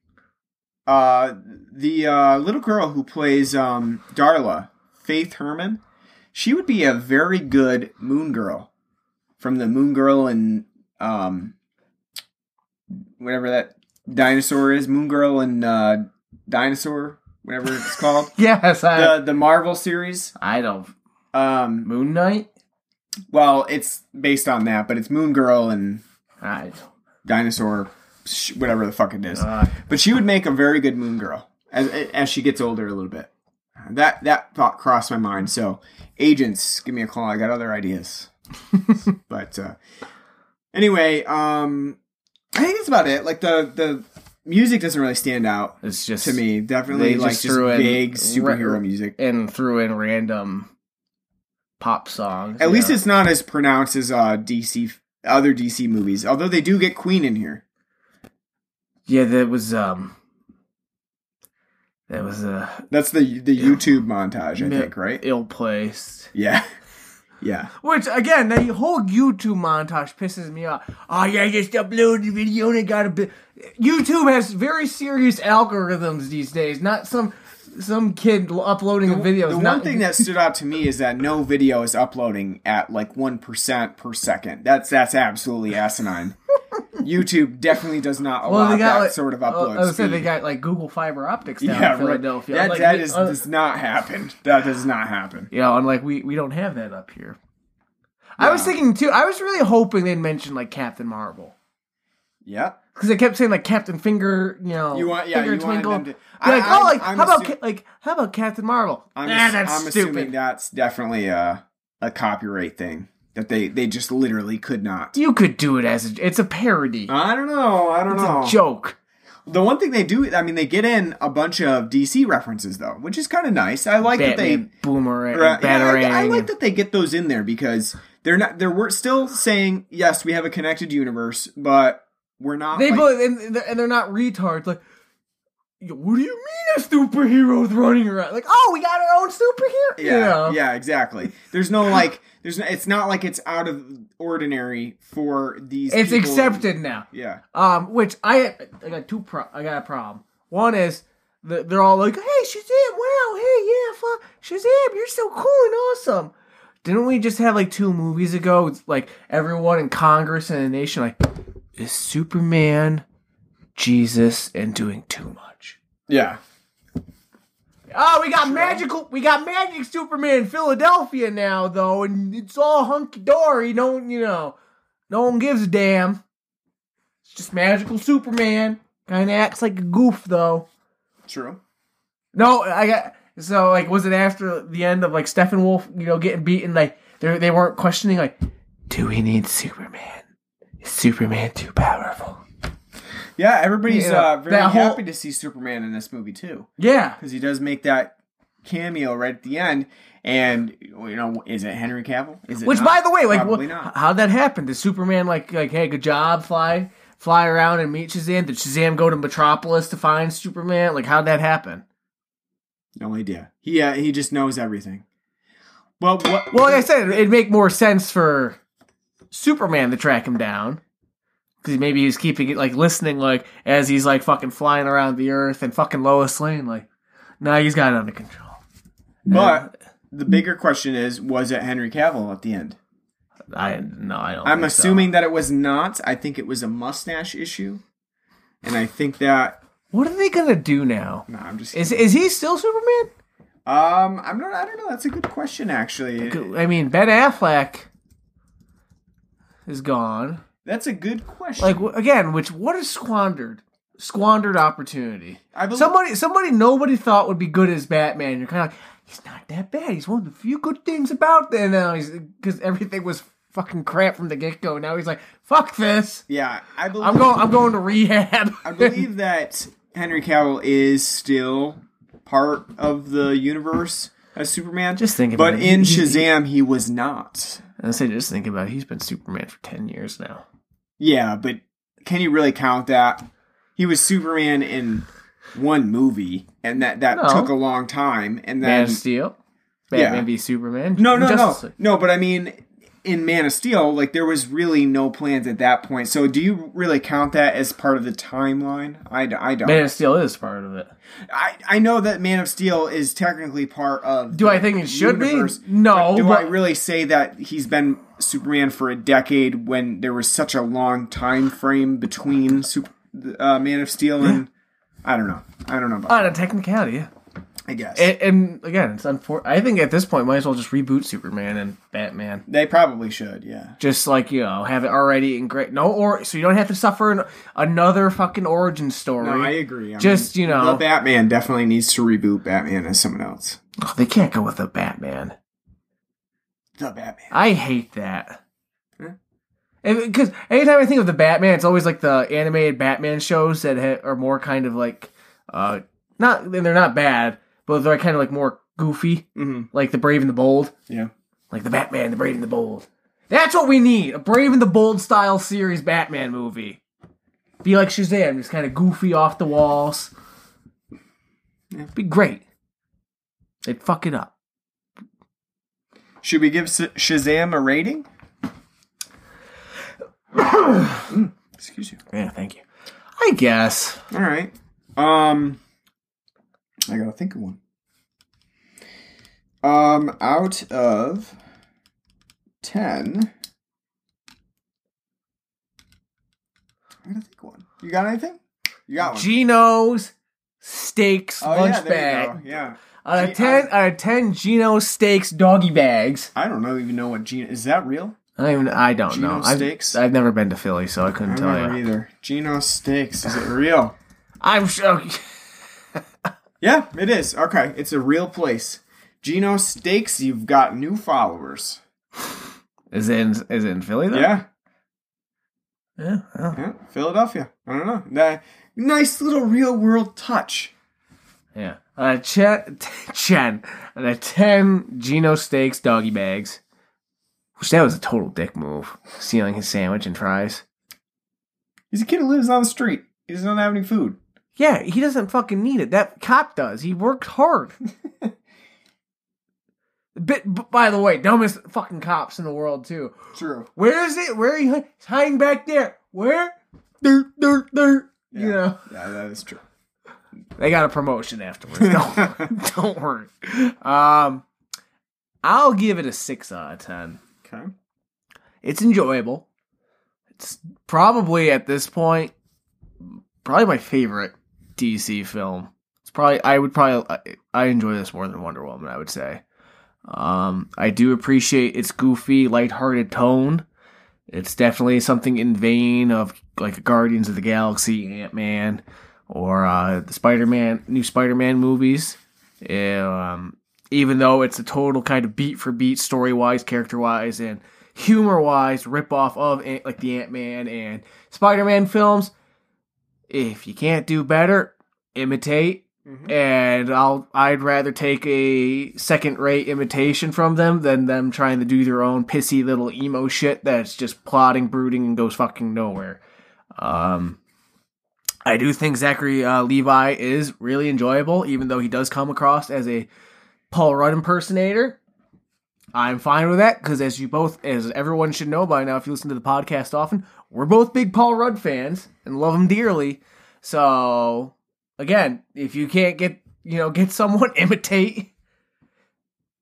Uh, the uh, little girl who plays um Darla, Faith Herman, she would be a very good Moon Girl from the Moon Girl and um whatever that dinosaur is, Moon Girl and uh, Dinosaur, whatever it's called. Yes, I, the the Marvel series. I don't. Um, Moon Knight. Well, it's based on that, but it's Moon Girl and I. Dinosaur, sh- whatever the fuck it is. Uh, But she would make a very good Moon Girl as as she gets older a little bit. That that thought crossed my mind. So, agents, give me a call. I got other ideas. but uh, anyway, um, I think that's about it. Like the the music doesn't really stand out it's just to me. Definitely like just just threw in vague ra- superhero music. and threw in random pop songs. At least know. it's not as pronounced as uh DC other DC movies. Although they do get Queen in here. yeah. That was um. That was a That's the the YouTube montage, I Yeah. think, right? ill placed. Yeah, yeah. Which again, the whole YouTube montage pisses me off. Oh yeah, just uploaded the video and it got a bit. YouTube has very serious algorithms these days. Not some some kid uploading a video. The one not, thing that stood out to me is that no video is uploading at like one percent per second. That's that's absolutely asinine. YouTube definitely does not allow well, got that like, sort of uh, upload I was saying speed. they got like Google fiber optics down yeah, in right. Philadelphia. That, Like, that we- is uh, does not happen. That does not happen. Yeah, and like we we don't have that up here. I was thinking too. I was really hoping they'd mention like Captain Marvel Yeah. Because they kept saying like Captain Finger. You know, You want- yeah, Finger you Twinkle. to- I- like, I'm- oh, like I'm how about like how about Captain Marvel? I'm, nah, ass- that's I'm assuming stupid. that's definitely a a copyright thing that they they just literally could not. You could do it as a, it's a parody. I don't know. I don't it's know. a joke. The one thing they do, I mean, they get in a bunch of DC references though, which is kind of nice. I like that they Batman, Boomerang, Right. Yeah, I, I like that they get those in there because they're not. They're we're still saying yes, we have a connected universe, but we're not. They like- both and, and they're not retards. Like, what do you mean a superhero's running around? Like, oh, we got our own superhero. yeah, know? yeah, exactly. There's no like. There's no, it's not like it's out of ordinary for these. It's people- accepted now. Yeah, Um, which I I got two pro I got a problem. One is the, they're all like, "Hey Shazam! Wow! Hey yeah, fuck Shazam! You're so cool and awesome." Didn't we just have like two movies ago? It's like everyone in Congress and the nation like is Superman, Jesus, and doing too much. yeah. Oh, we got magical. We got magic Superman in Philadelphia now, though, and it's all hunky dory. No, one, you know, no one gives a damn. It's just magical Superman. Kind of acts like a goof, though. True. No, I got so like, was it after the end of like Steppenwolf, you know, getting beaten? Like they they weren't questioning like, do we need Superman? Is Superman too powerful? Yeah, everybody's Yeah, uh, very whole- happy to see Superman in this movie too, Yeah, because he does make that cameo right at the end. And you know, is it Henry Cavill? Is it Which, not? by the way, like, Probably wh- not. how'd that happen? Did Superman like like, hey, good job, fly fly around and meet Shazam? Did Shazam go to Metropolis to find Superman? Like, how'd that happen? No idea. He uh, he just knows everything. Well, what? Well, like I said, it'd make more sense for Superman to track him down. Because maybe he's keeping it like listening, like as he's like fucking flying around the earth and fucking Lois Lane, like, nah, he's got it under control. but the bigger question is, was it Henry Cavill at the end? I no, I don't. I'm think so. assuming that it was not. I think it was a mustache issue, and I think that. What are they gonna do now? No, I'm just. Is is he still Superman? um, I'm not. I don't know. That's a good question, actually. I mean, Ben Affleck is gone. That's a good question. Like again, which what is squandered? Squandered opportunity. I believe- somebody, somebody nobody thought would be good as Batman. You're kind of like, he's not that bad. He's one of the few good things about that. And now he's because everything was fucking crap from the get go. Now he's like, fuck this. yeah, I believe. I'm going. I'm going to rehab. I believe that Henry Cavill is still part of the universe as Superman. Just think but it. in Shazam, he was not. I say, just think about it. He's been Superman for ten years now. Yeah, but can you really count that? He was Superman in one movie, and that that No. took a long time. And then. Man of Steel, Batman Yeah. v Superman. no, no, no, League. no. But I mean, in Man of Steel, like there was really no plans at that point. So do you really count that as part of the timeline? I don't. Man of Steel is part of it. I, I know that Man of Steel is technically part of. Do the I think it should be? No, but do but- I really say that he's been Superman for a decade when there was such a long time frame between Super, uh, Man of Steel and I don't know. I don't know about. On a technicality, yeah. I guess And, and again, it's unfortunate. I think at this point, might as well just reboot Superman and Batman. they probably should. Yeah. Just like you know, have it already in great no or so you don't have to suffer an, another fucking origin story. No, I agree. I Just, you know- the Batman definitely needs to reboot Batman as someone else. Oh, they can't go with a Batman. The Batman. I hate that. Huh? Because anytime I think of the Batman, it's always like the animated Batman shows that ha- are more kind of like, uh, not and they're not bad, but they're kind of like more goofy, hmm like the Brave and the Bold. Yeah. Like the Batman, the Brave and the Bold. That's what we need. A Brave and the Bold style series Batman movie. Be like Shazam, just kind of goofy off the walls. Yeah. Be great. They'd fuck it up. Should we give Shazam a rating? Excuse you. Yeah, thank you. I guess. All right. Um, I gotta think of one. Um, out of ten, I gotta think of one. You got anything? You got one. Geno's steaks oh lunch yeah, bag. Yeah. Out of ten, out of ten Geno steaks doggy bags. I don't know even know what Geno is. That real? I don't even. I don't Geno know. I've. I've never been to Philly, so I I couldn't don't tell you. either. Geno Steaks. Is it real? I'm sure. Yeah, it is. Okay, it's a real place. Geno Steaks. You've got new followers. Is it in, is it in Philly though? Yeah. Yeah. Yeah, Philadelphia. I don't know. That nice little real world touch. yeah. Uh, Chen, Chen, and a ten Geno steaks doggy bags. Which that was a total dick move, stealing his sandwich and fries. He's a kid who lives on the street. He doesn't have any food. Yeah, he doesn't fucking need it. That cop does. He worked hard. Bit, by the way, dumbest fucking cops in the world too. True. Where is it? Where are you? He's hiding back there. Where? Dirt, dirt, dirt. You Yeah. know, Yeah, that is true. they got a promotion afterwards. Don't, don't worry. Um, I'll give it a six out of ten. Okay. It's enjoyable. It's probably at this point, probably my favorite DC film. It's probably I would probably I, I enjoy this more than Wonder Woman. I would say. Um, I do appreciate its goofy, lighthearted tone. It's definitely something in vein of like Guardians of the Galaxy, Ant Man, or uh, the Spider Man, new Spider Man movies. Um, even though it's a total kind of beat for beat, story wise, character wise, and humor wise rip off of like the Ant Man and Spider Man films. If you can't do better, imitate. And I'll I'd rather take a second rate imitation from them than them trying to do their own pissy little emo shit that's just plotting, brooding, and goes fucking nowhere. Um, I do think Zachary uh, Levi is really enjoyable, even though he does come across as a Paul Rudd impersonator. I'm fine with that because, as you both, as everyone should know by now, if you listen to the podcast often, we're both big Paul Rudd fans and love him dearly. So, again, if you can't get, you know, get someone imitate.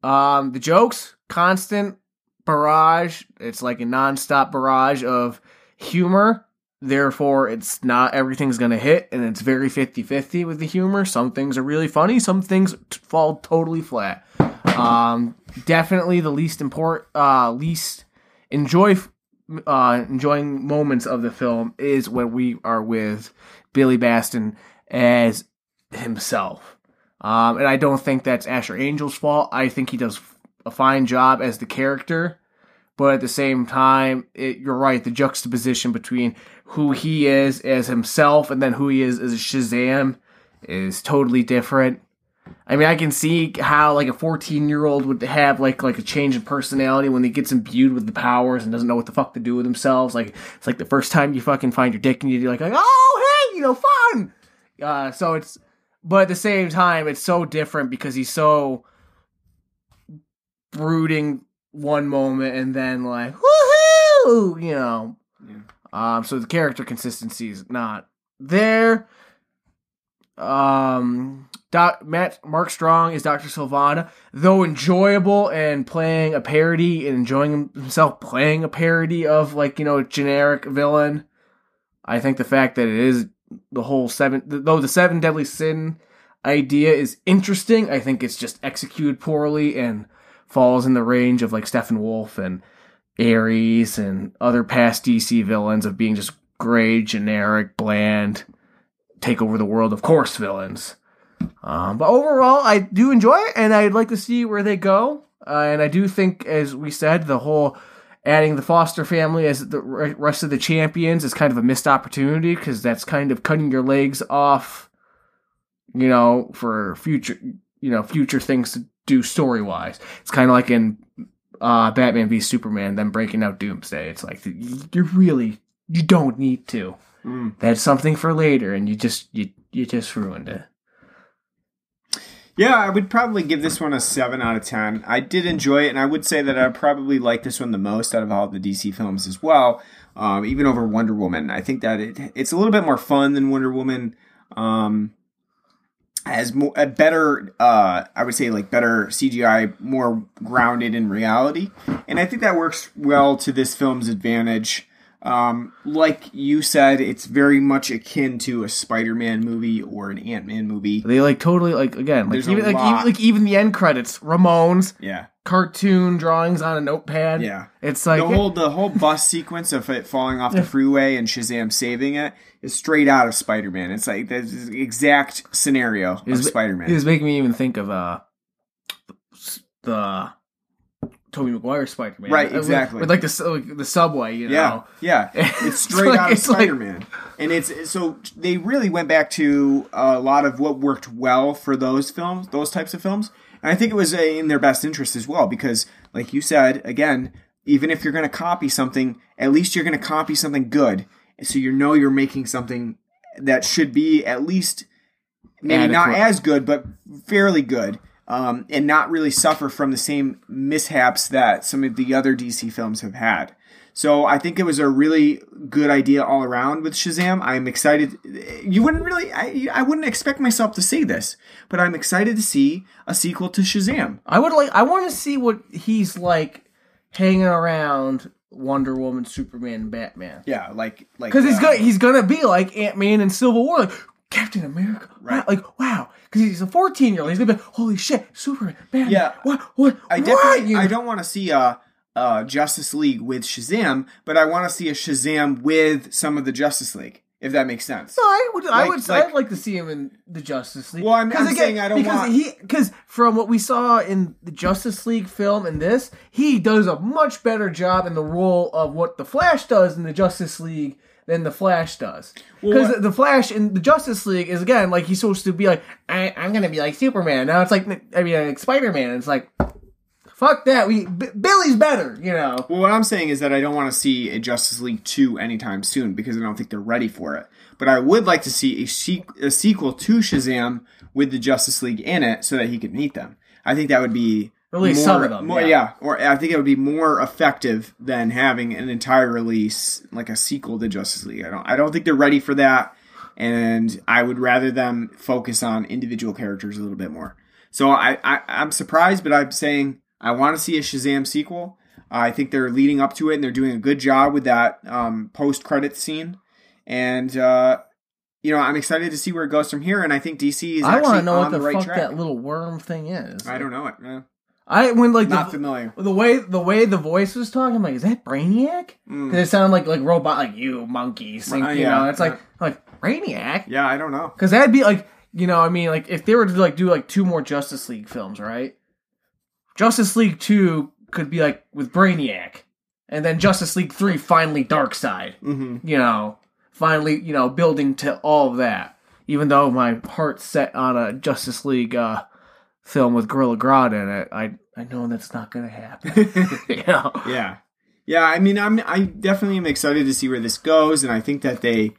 Um, the jokes, constant barrage. It's like a nonstop barrage of humor. Therefore, it's not everything's going to hit, and it's very 50 50 with the humor. Some things are really funny, some things t- fall totally flat. Um, definitely the least important, uh, least enjoy, uh, enjoying moments of the film is when we are with Billy Batson as himself. Um, and I don't think that's Asher Angel's fault. I think he does a fine job as the character, but at the same time, it, you're right. The juxtaposition between who he is as himself and then who he is as Shazam is totally different. I mean, I can see how like a 14 year old would have like like a change in personality when he gets imbued with the powers and doesn't know what the fuck to do with themselves. Like it's like the first time you fucking find your dick and you're like, like oh hey, you know, fun. Uh, so it's, but at the same time, it's so different because he's so brooding one moment and then like woohoo, you know. Um, so the character consistency is not there. Um, Doc, Matt Mark Strong is Doctor Sivana, though enjoyable and playing a parody and enjoying himself playing a parody of like you know a generic villain. I think the fact that it is the whole seven, though the seven deadly sin idea is interesting. I think it's just executed poorly and falls in the range of like Steppenwolf and Ares and other past DC villains of being just gray, generic, bland, take over the world, of course, villains. Um, but overall, I do enjoy it, and I'd like to see where they go. Uh, and I do think, as we said, the whole adding the Foster family as the rest of the champions is kind of a missed opportunity because that's kind of cutting your legs off, you know, for future, you know, future things to do story wise. It's kind of like in uh, Batman v Superman, them breaking out Doomsday. It's like you really you don't need to. Mm. That's something for later, and you just you you just ruined it. Yeah, I would probably give this one a 7 out of 10. I did enjoy it, and I would say that I probably like this one the most out of all the DC films as well, um, even over Wonder Woman. I think that it, it's a little bit more fun than Wonder Woman. Um, has more, a better, uh, I would say, like better CGI, more grounded in reality, and I think that works well to this film's advantage. Um, like you said, it's very much akin to a Spider-Man movie or an Ant-Man movie. They like totally like again like even like even, like even the end credits, Ramones Yeah, cartoon drawings on a notepad. yeah. it's like the whole the whole bus sequence of it falling off the freeway and Shazam saving it is straight out of Spider-Man. It's like the exact scenario of Spider-Man. It was making me even think of uh the Tobey Maguire Spider Man. Right, exactly. With, like the like the subway, you Yeah, know. yeah. It's It's straight like- out of Spider-Man, and it's so they really went back to a lot of what worked well for those films, those types of films, and I think it was uh, in their best interest as well because, like you said, again, even if you're going to copy something, at least you're going to copy something good, so you know you're making something that should be at least maybe not as good, but fairly good. Um, and not really suffer from the same mishaps that some of the other DC films have had. So I think it was a really good idea all around with Shazam. I'm excited. You wouldn't really, I, I wouldn't expect myself to say this, but I'm excited to see a sequel to Shazam. I would like. I want to see what he's like hanging around Wonder Woman, Superman, Batman. Yeah, like like Because he's uh, gonna he's gonna be like Ant Man and Civil War. Like, Captain America. Right. Wow, like wow, because he's a 14 year old. He's gonna be like, holy shit, Superman, Batman. Yeah. What? What? I definitely I don't want to see a, a Justice League with Shazam, but I want to see a Shazam with some of the Justice League, if that makes sense. No, I would. I Like- would. like- I'd like to see him in the Justice League. Well, I'm- I'm saying I don't because want- he because from what we saw in the Justice League film and this, he does a much better job in the role of what the Flash does in the Justice League than the Flash does. Because what- the Flash in the Justice League is again like he's supposed to be like I, I'm gonna be like Superman. Now it's like I mean like Spider Man. It's like fuck that. We B- Billy's better. You know. Well, what I'm saying is that I don't want to see a Justice League 2 anytime soon because I don't think they're ready for it. But I would like to see a, sequ- a sequel to Shazam with the Justice League in it so that he could meet them. I think that would be Release more, some of them, More, yeah. yeah. or I think it would be more effective than having an entire release like a sequel to Justice League. I don't. I don't think they're ready for that, and I would rather them focus on individual characters a little bit more. So I, I I'm surprised, but I'm saying I want to see a Shazam sequel. I think they're leading up to it, and they're doing a good job with that um, post credit scene. And uh, you know, I'm excited to see where it goes from here. And I think DC is I want to know what the, the right fuck track. that little worm thing is. I don't know it. Eh, I when like not the, familiar. the way the way the voice was talking, I'm like, is that Brainiac? Mm. Because it sounded like like robot, like you monkey, sink, Uh, you know. It's like like Brainiac, Yeah, I don't know. because that'd be like you know, I mean, like if they were to like do like two more Justice League films, right? Justice League two could be like with Brainiac, and then Justice League three finally Darkseid. hmm You know, finally you know building to all of that. Even though my heart's set on a Justice League uh, film with Gorilla Grodd in it, I I know that's not gonna happen. you know. Yeah, yeah. I mean, I'm I definitely am excited to see where this goes, and I think that they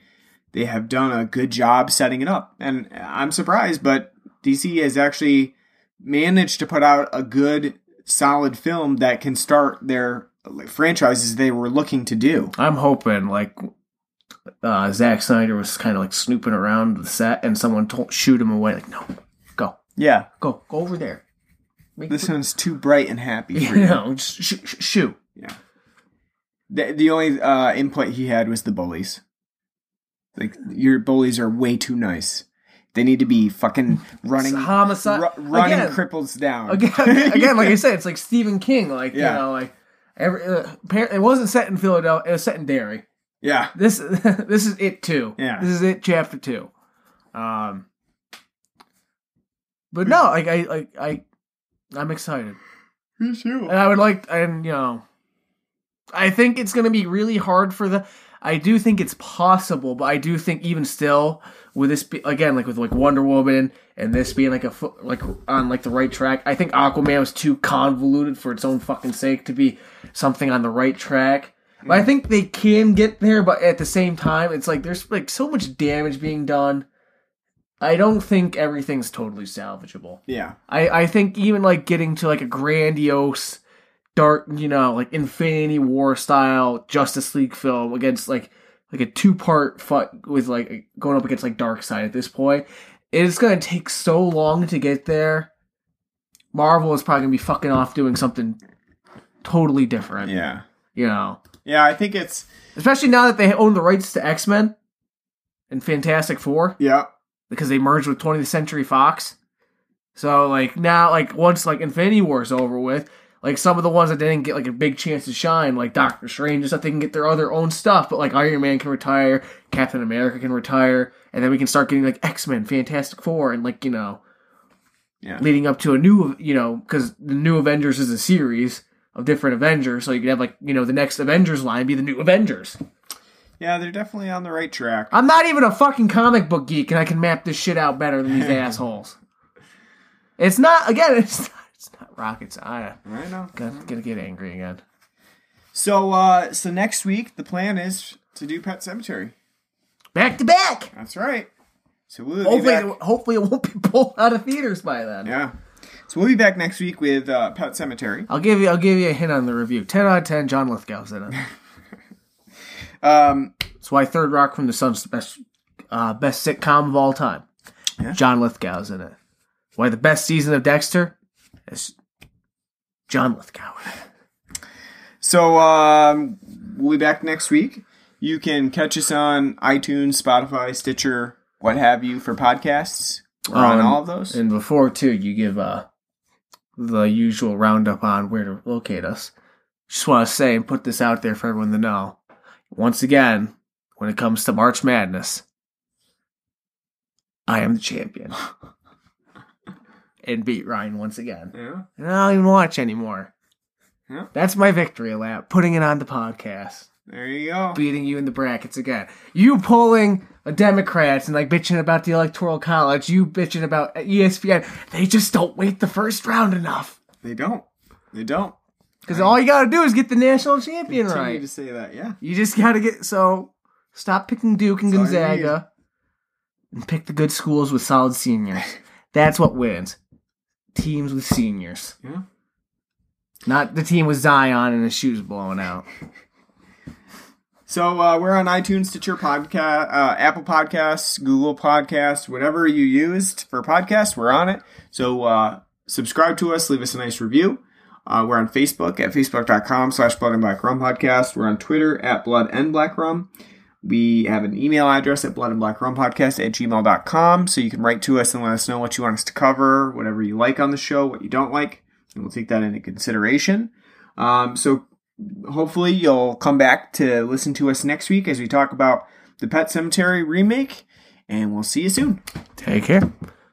they have done a good job setting it up. And I'm surprised, but DC has actually managed to put out a good, solid film that can start their franchises they were looking to do. I'm hoping like uh, Zack Snyder was kind of like snooping around the set, and someone told shoot him away. Like, no, Yeah, go, go over there. Make this one's too bright and happy for you know, just sh- sh- shoot. Yeah. The, the only uh, input he had was the bullies. Like your bullies are way too nice. They need to be fucking running, It's homicide. ru- running again, cripples down. again, again, like I said, it's like Stephen King. Like Yeah. you know, like every uh, it wasn't set in Philadelphia. It was set in Derry. yeah, This this is it too. Yeah. This is it chapter two. Um But no, like I like I I'm excited. me too. And I would like and you know I think it's gonna be really hard for the I do think it's possible, but I do think even still with this be, again like with like Wonder Woman and this being like a like on like the right track, I think Aquaman was too convoluted for its own fucking sake to be something on the right track. But I mm. think they can get there, but at the same time, it's like there's like so much damage being done. I don't think everything's totally salvageable. Yeah, I, I think even like getting to like a grandiose, dark, you know, like Infinity War style Justice League film against like like a two part fight with like going up against like Darkseid at this point, it's gonna take so long to get there. Marvel is probably gonna be fucking off doing something totally different. yeah, You know, yeah. I think it's especially now that they own the rights to X Men and Fantastic Four yeah, because they merged with 20th Century Fox. So like now, like once like Infinity War is over with, like some of the ones that didn't get like a big chance to shine, like Doctor Strange and stuff, they can get their other own stuff. But like Iron Man can retire, Captain America can retire, and then we can start getting like X Men, Fantastic Four, and like you know, yeah, leading up to a new, you know, because the new Avengers is a series of different Avengers, so you could have like you know the next Avengers line be the new Avengers. Yeah. They're definitely on the right track. I'm not even a fucking comic book geek, and I can map this shit out better than these assholes. It's not again. It's not, it's not rocket science. Right now. I'm gonna get angry again. So, uh, so next week the plan is to do Pet Sematary. Back to back. That's right. So we'll Hopefully, it, hopefully it won't be pulled out of theaters by then. Yeah. So we'll be back next week with uh, Pet Sematary. I'll give you. I'll give you a hint on the review. Ten out of ten. John Lithgow's in it. Um, That's why Third Rock from the Sun's the best, uh, best sitcom of all time. Yeah. John Lithgow's in it. Why the best season of Dexter is John Lithgow. so um, we'll be back next week. You can catch us on iTunes, Spotify, Stitcher, what have you for podcasts. We're on Um, all of those. And before too, you give uh the usual roundup on where to locate us. Just want to say and put this out there for everyone to know. Once again, when it comes to March Madness, I am the champion. and beat Ryan once again. yeah. And I don't even watch anymore. Yeah. That's my victory lap. Putting it on the podcast. There you go. Beating you in the brackets again. You pulling a Democrats and like bitching about the electoral college. You bitching about ESPN. They just don't wait the first round enough. They don't. They don't. Because all you got to do is get the national champion Continue right. to say that. Yeah. You just got to get so. Stop picking Duke and That's all you Gonzaga, and pick the good schools with solid seniors. That's what wins. Teams with seniors, Yeah. not the team with Zion and his shoes blowing out. So uh, we're on iTunes, Stitcher Podcast, uh, Apple Podcasts, Google Podcasts, whatever you used for podcasts, we're on it. So uh, subscribe to us, leave us a nice review. Uh, we're on Facebook at facebook.com slash blood and black rum podcast. We're on Twitter at blood and black rum. We have an email address at blood and black rum podcast at gmail.com. So you can write to us and let us know what you want us to cover, whatever you like on the show, what you don't like, and we'll take that into consideration. Um, so hopefully you'll come back to listen to us next week as we talk about the Pet Sematary remake, and we'll see you soon. Take care.